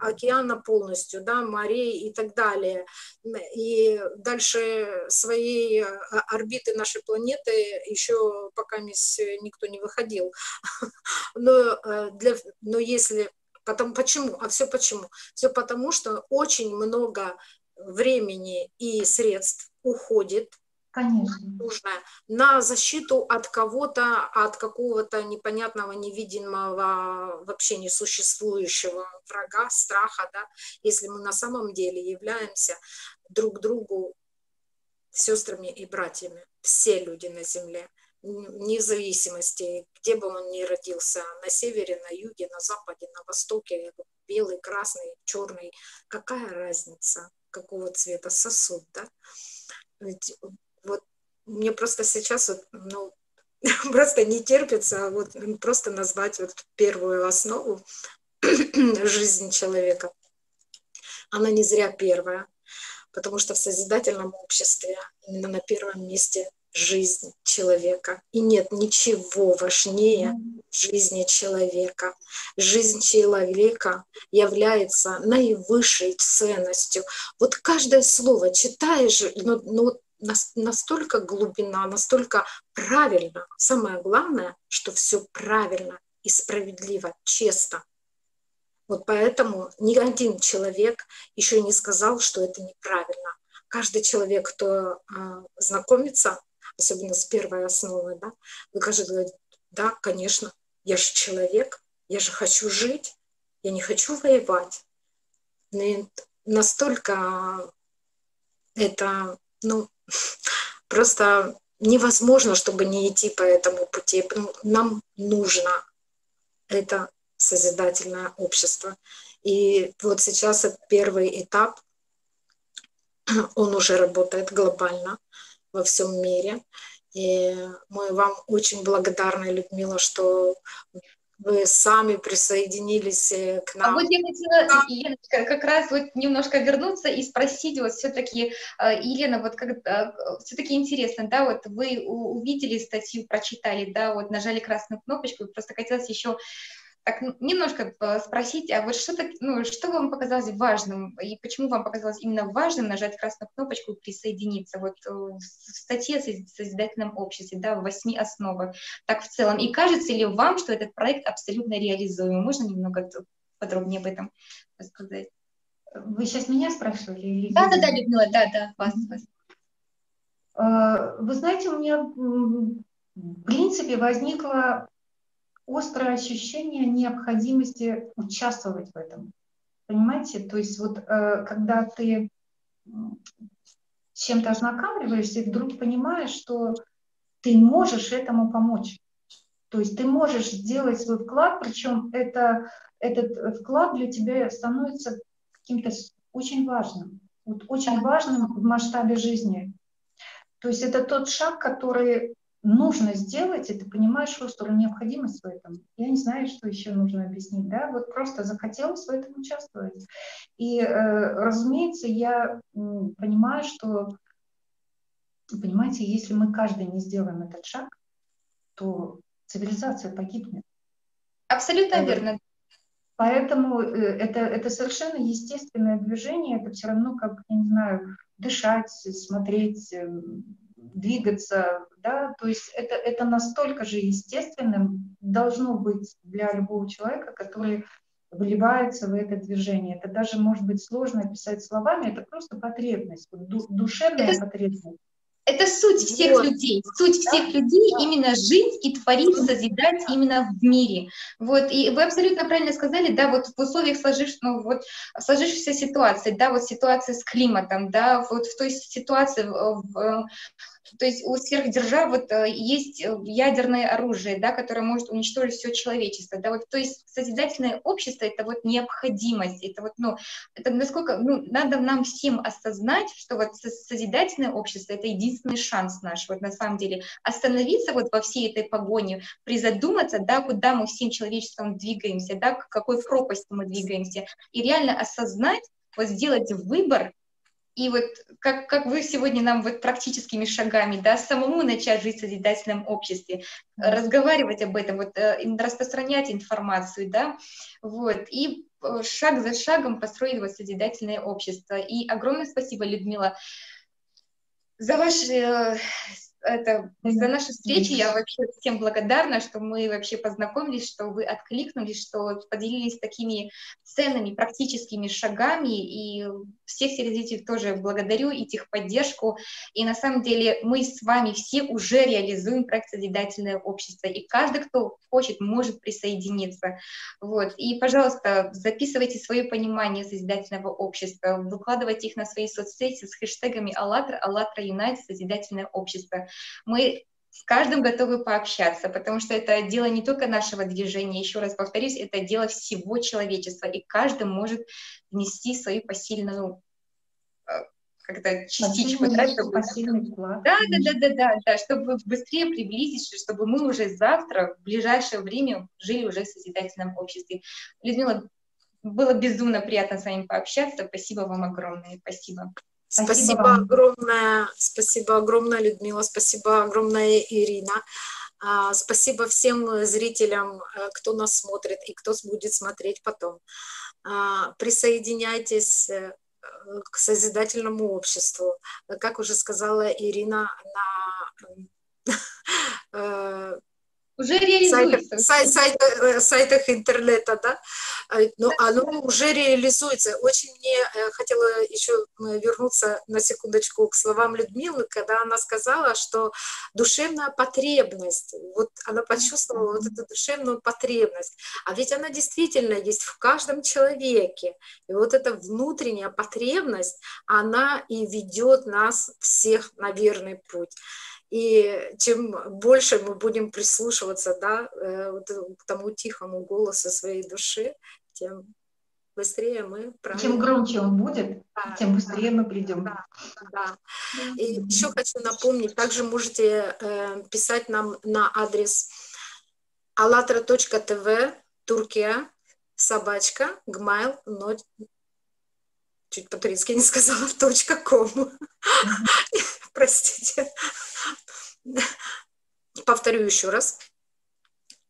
Speaker 4: океана полностью, да, морей и так далее. И дальше своей орбиты нашей планеты еще пока никто не выходил. Но, э, для, но если Потом, почему? А все почему? Все потому, что очень много времени и средств уходит
Speaker 3: Конечно.
Speaker 4: нужно на защиту от кого-то, от какого-то непонятного, невидимого, вообще несуществующего врага, страха, да, если мы на самом деле являемся друг другу сестрами и братьями, все люди на земле, вне зависимости, где бы он ни родился, на севере, на юге, на западе, на востоке, белый, красный, черный, какая разница? Какого цвета сосуд, да. Вот мне просто сейчас вот, ну, просто не терпится а вот просто назвать вот первую основу жизни человека. Она не зря первая, потому что в созидательном обществе именно на первом месте жизнь человека. И нет ничего важнее жизни человека. Жизнь человека является наивысшей ценностью. Вот каждое слово читаешь, ну, ну настолько глубина, настолько правильно. Самое главное, что все правильно и справедливо, честно. Вот поэтому ни один человек еще не сказал, что это неправильно. Каждый человек, кто э, знакомится, особенно с первой основой, да, вы каждый говорит, да, конечно, я же человек, я же хочу жить, я не хочу воевать. И настолько это, ну, просто невозможно, чтобы не идти по этому пути. Нам нужно это созидательное общество. И вот сейчас это первый этап, он уже работает глобально во всем мире. И мы вам очень благодарны, Людмила, что вы сами присоединились э, к нам.
Speaker 2: А вот я хотела, Еленочка, как раз вот немножко вернуться и спросить вот все-таки, э, Елена, вот как э, все-таки интересно, да, вот вы увидели статью, прочитали, да, вот нажали красную кнопочку, просто хотелось еще так немножко спросить, а вот что, так, ну, что вам показалось важным и почему вам показалось именно важным нажать красную кнопочку присоединиться вот э, в статье о созидательном обществе, да, в восьми основах, так в целом. И кажется ли вам, что этот проект абсолютно реализуем? Можно немного подробнее об этом рассказать?
Speaker 3: Вы сейчас меня спрашивали? Или
Speaker 2: да, да, да, Людмила, да, да, вас, вас.
Speaker 3: Э, вы знаете, у меня в принципе возникла острое ощущение необходимости участвовать в этом. Понимаете? То есть вот э, когда ты чем-то ознакомливаешься и вдруг понимаешь, что ты можешь этому помочь. То есть ты можешь сделать свой вклад, причем это, этот вклад для тебя становится каким-то очень важным. Вот очень важным в масштабе жизни. То есть это тот шаг, который нужно сделать, и ты понимаешь острую необходимость в этом. Я не знаю, что еще нужно объяснить, да, вот просто захотелось в этом участвовать. И, э, разумеется, я понимаю, что, понимаете, если мы каждый не сделаем этот шаг, то цивилизация погибнет.
Speaker 2: Абсолютно это, верно.
Speaker 3: Поэтому э, это, это совершенно естественное движение, это все равно как, я не знаю, дышать, смотреть, эм, двигаться, да, то есть это, это настолько же естественным должно быть для любого человека, который выливается в это движение. Это даже может быть сложно описать словами, это просто потребность, душевная это, потребность.
Speaker 2: Это суть всех вот. людей. Суть всех людей именно жить и творить, созидать именно в мире. Вот. И вы абсолютно правильно сказали, да, вот в условиях сложившейся, ну, вот, сложившейся ситуации, да, вот ситуация с климатом, да, вот в той ситуации, в, в, то есть у сверхдержав вот э, есть э, ядерное оружие, да, которое может уничтожить все человечество. Да, вот, то есть созидательное общество — это вот необходимость, это вот, ну, это насколько, ну, надо нам всем осознать, что вот созидательное общество — это единственный шанс наш, вот на самом деле, остановиться вот во всей этой погоне, призадуматься, да, куда мы всем человечеством двигаемся, да, к какой пропасти мы двигаемся, и реально осознать, вот сделать выбор и вот как, как вы сегодня нам вот практическими шагами, да, самому начать жить в созидательном обществе, разговаривать об этом, вот э, распространять информацию, да, вот, и э, шаг за шагом построить вот созидательное общество. И огромное спасибо, Людмила, за ваш э, это, за нашу встречу. Я вообще всем благодарна, что мы вообще познакомились, что вы откликнулись, что поделились такими ценными практическими шагами. И всех телезрителей тоже благодарю и техподдержку. И на самом деле мы с вами все уже реализуем проект «Созидательное общество». И каждый, кто хочет, может присоединиться. Вот. И, пожалуйста, записывайте свое понимание созидательного общества, выкладывайте их на свои соцсети с хэштегами «АЛЛАТРА», «АЛЛАТРА Юнайт», «Созидательное общество». Мы с каждым готовы пообщаться, потому что это дело не только нашего движения, еще раз повторюсь, это дело всего человечества, и каждый может внести свою посильную э, как-то частичку, да, чтобы... Да, да, да, да, да, да, чтобы быстрее приблизиться, чтобы мы уже завтра, в ближайшее время, жили уже в созидательном обществе. Людмила, было безумно приятно с вами пообщаться. Спасибо вам огромное. Спасибо.
Speaker 4: Спасибо, спасибо огромное, спасибо огромное, Людмила, спасибо огромное, Ирина. А, спасибо всем зрителям, э, кто нас смотрит и кто будет смотреть потом. А, присоединяйтесь э, к созидательному обществу. Как уже сказала Ирина, на, э,
Speaker 2: уже реализуется.
Speaker 4: Сайт, сайт, сайт, сайтах интернета, да, но оно уже реализуется. Очень мне э, хотела еще э, вернуться на секундочку к словам Людмилы, когда она сказала, что душевная потребность, вот она почувствовала вот эту душевную потребность, а ведь она действительно есть в каждом человеке. И вот эта внутренняя потребность, она и ведет нас всех на верный путь. И чем больше мы будем прислушиваться да, э, к тому тихому голосу своей души, тем быстрее мы
Speaker 3: правильно... Чем громче он будет, да, тем быстрее да, мы придем.
Speaker 4: Да, да. И еще хочу напомнить, также можете э, писать нам на адрес allatra.tv Туркия собачка gmail чуть по-турецки не сказала, точка ком. Простите. Повторю еще раз.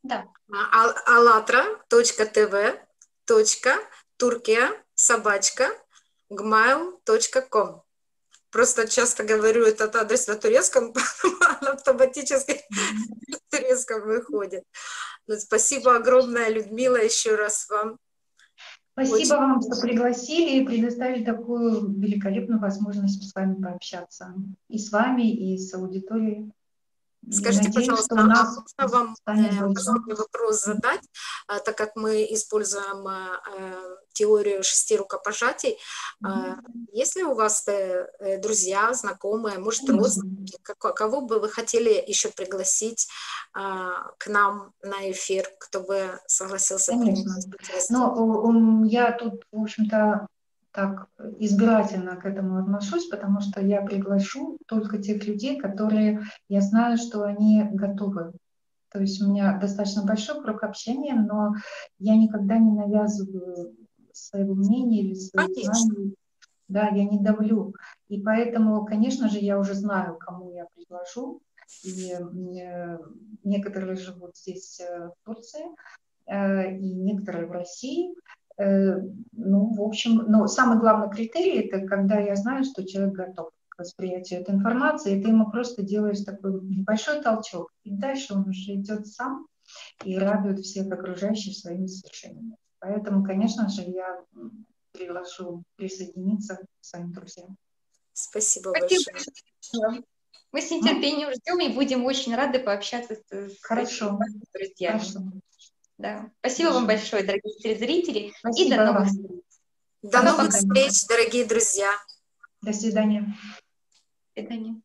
Speaker 2: Да.
Speaker 4: alatra.tv Туркия собачка gmail.com Просто часто говорю этот адрес на турецком, он автоматически на турецком выходит. Но ну, спасибо огромное, Людмила, еще раз вам
Speaker 3: Спасибо Очень вам, что пригласили и предоставили такую великолепную возможность с вами пообщаться. И с вами, и с аудиторией.
Speaker 4: Скажите, Надеюсь, пожалуйста, а можно вам э, вопрос задать, а, так как мы используем э, теорию шести рукопожатий. Mm-hmm. Есть ли у вас э, друзья, знакомые, может, mm-hmm. родственники, кого бы вы хотели еще пригласить к нам на эфир, кто бы согласился
Speaker 3: Конечно. Но я тут, в общем-то, так избирательно к этому отношусь, потому что я приглашу только тех людей, которые я знаю, что они готовы. То есть у меня достаточно большой круг общения, но я никогда не навязываю своего мнения или своих знаний. Да, я не давлю. И поэтому, конечно же, я уже знаю, кому я предложу. И э, некоторые живут здесь, э, в Турции, э, и некоторые в России. Ну, в общем, но самый главный критерий – это когда я знаю, что человек готов к восприятию этой информации, и ты ему просто делаешь такой небольшой толчок, и дальше он уже идет сам и радует всех окружающих своими совершениями. Поэтому, конечно же, я приглашу присоединиться к своим друзьям.
Speaker 4: Спасибо, Спасибо большое.
Speaker 2: Мы с нетерпением ждем и будем очень рады пообщаться с,
Speaker 3: Хорошо.
Speaker 2: друзьями. Хорошо. Да. Спасибо Хорошо. вам большое, дорогие телезрители. Спасибо и до новых встреч.
Speaker 4: До, до новых пока. встреч, дорогие друзья.
Speaker 3: До свидания.
Speaker 2: До свидания.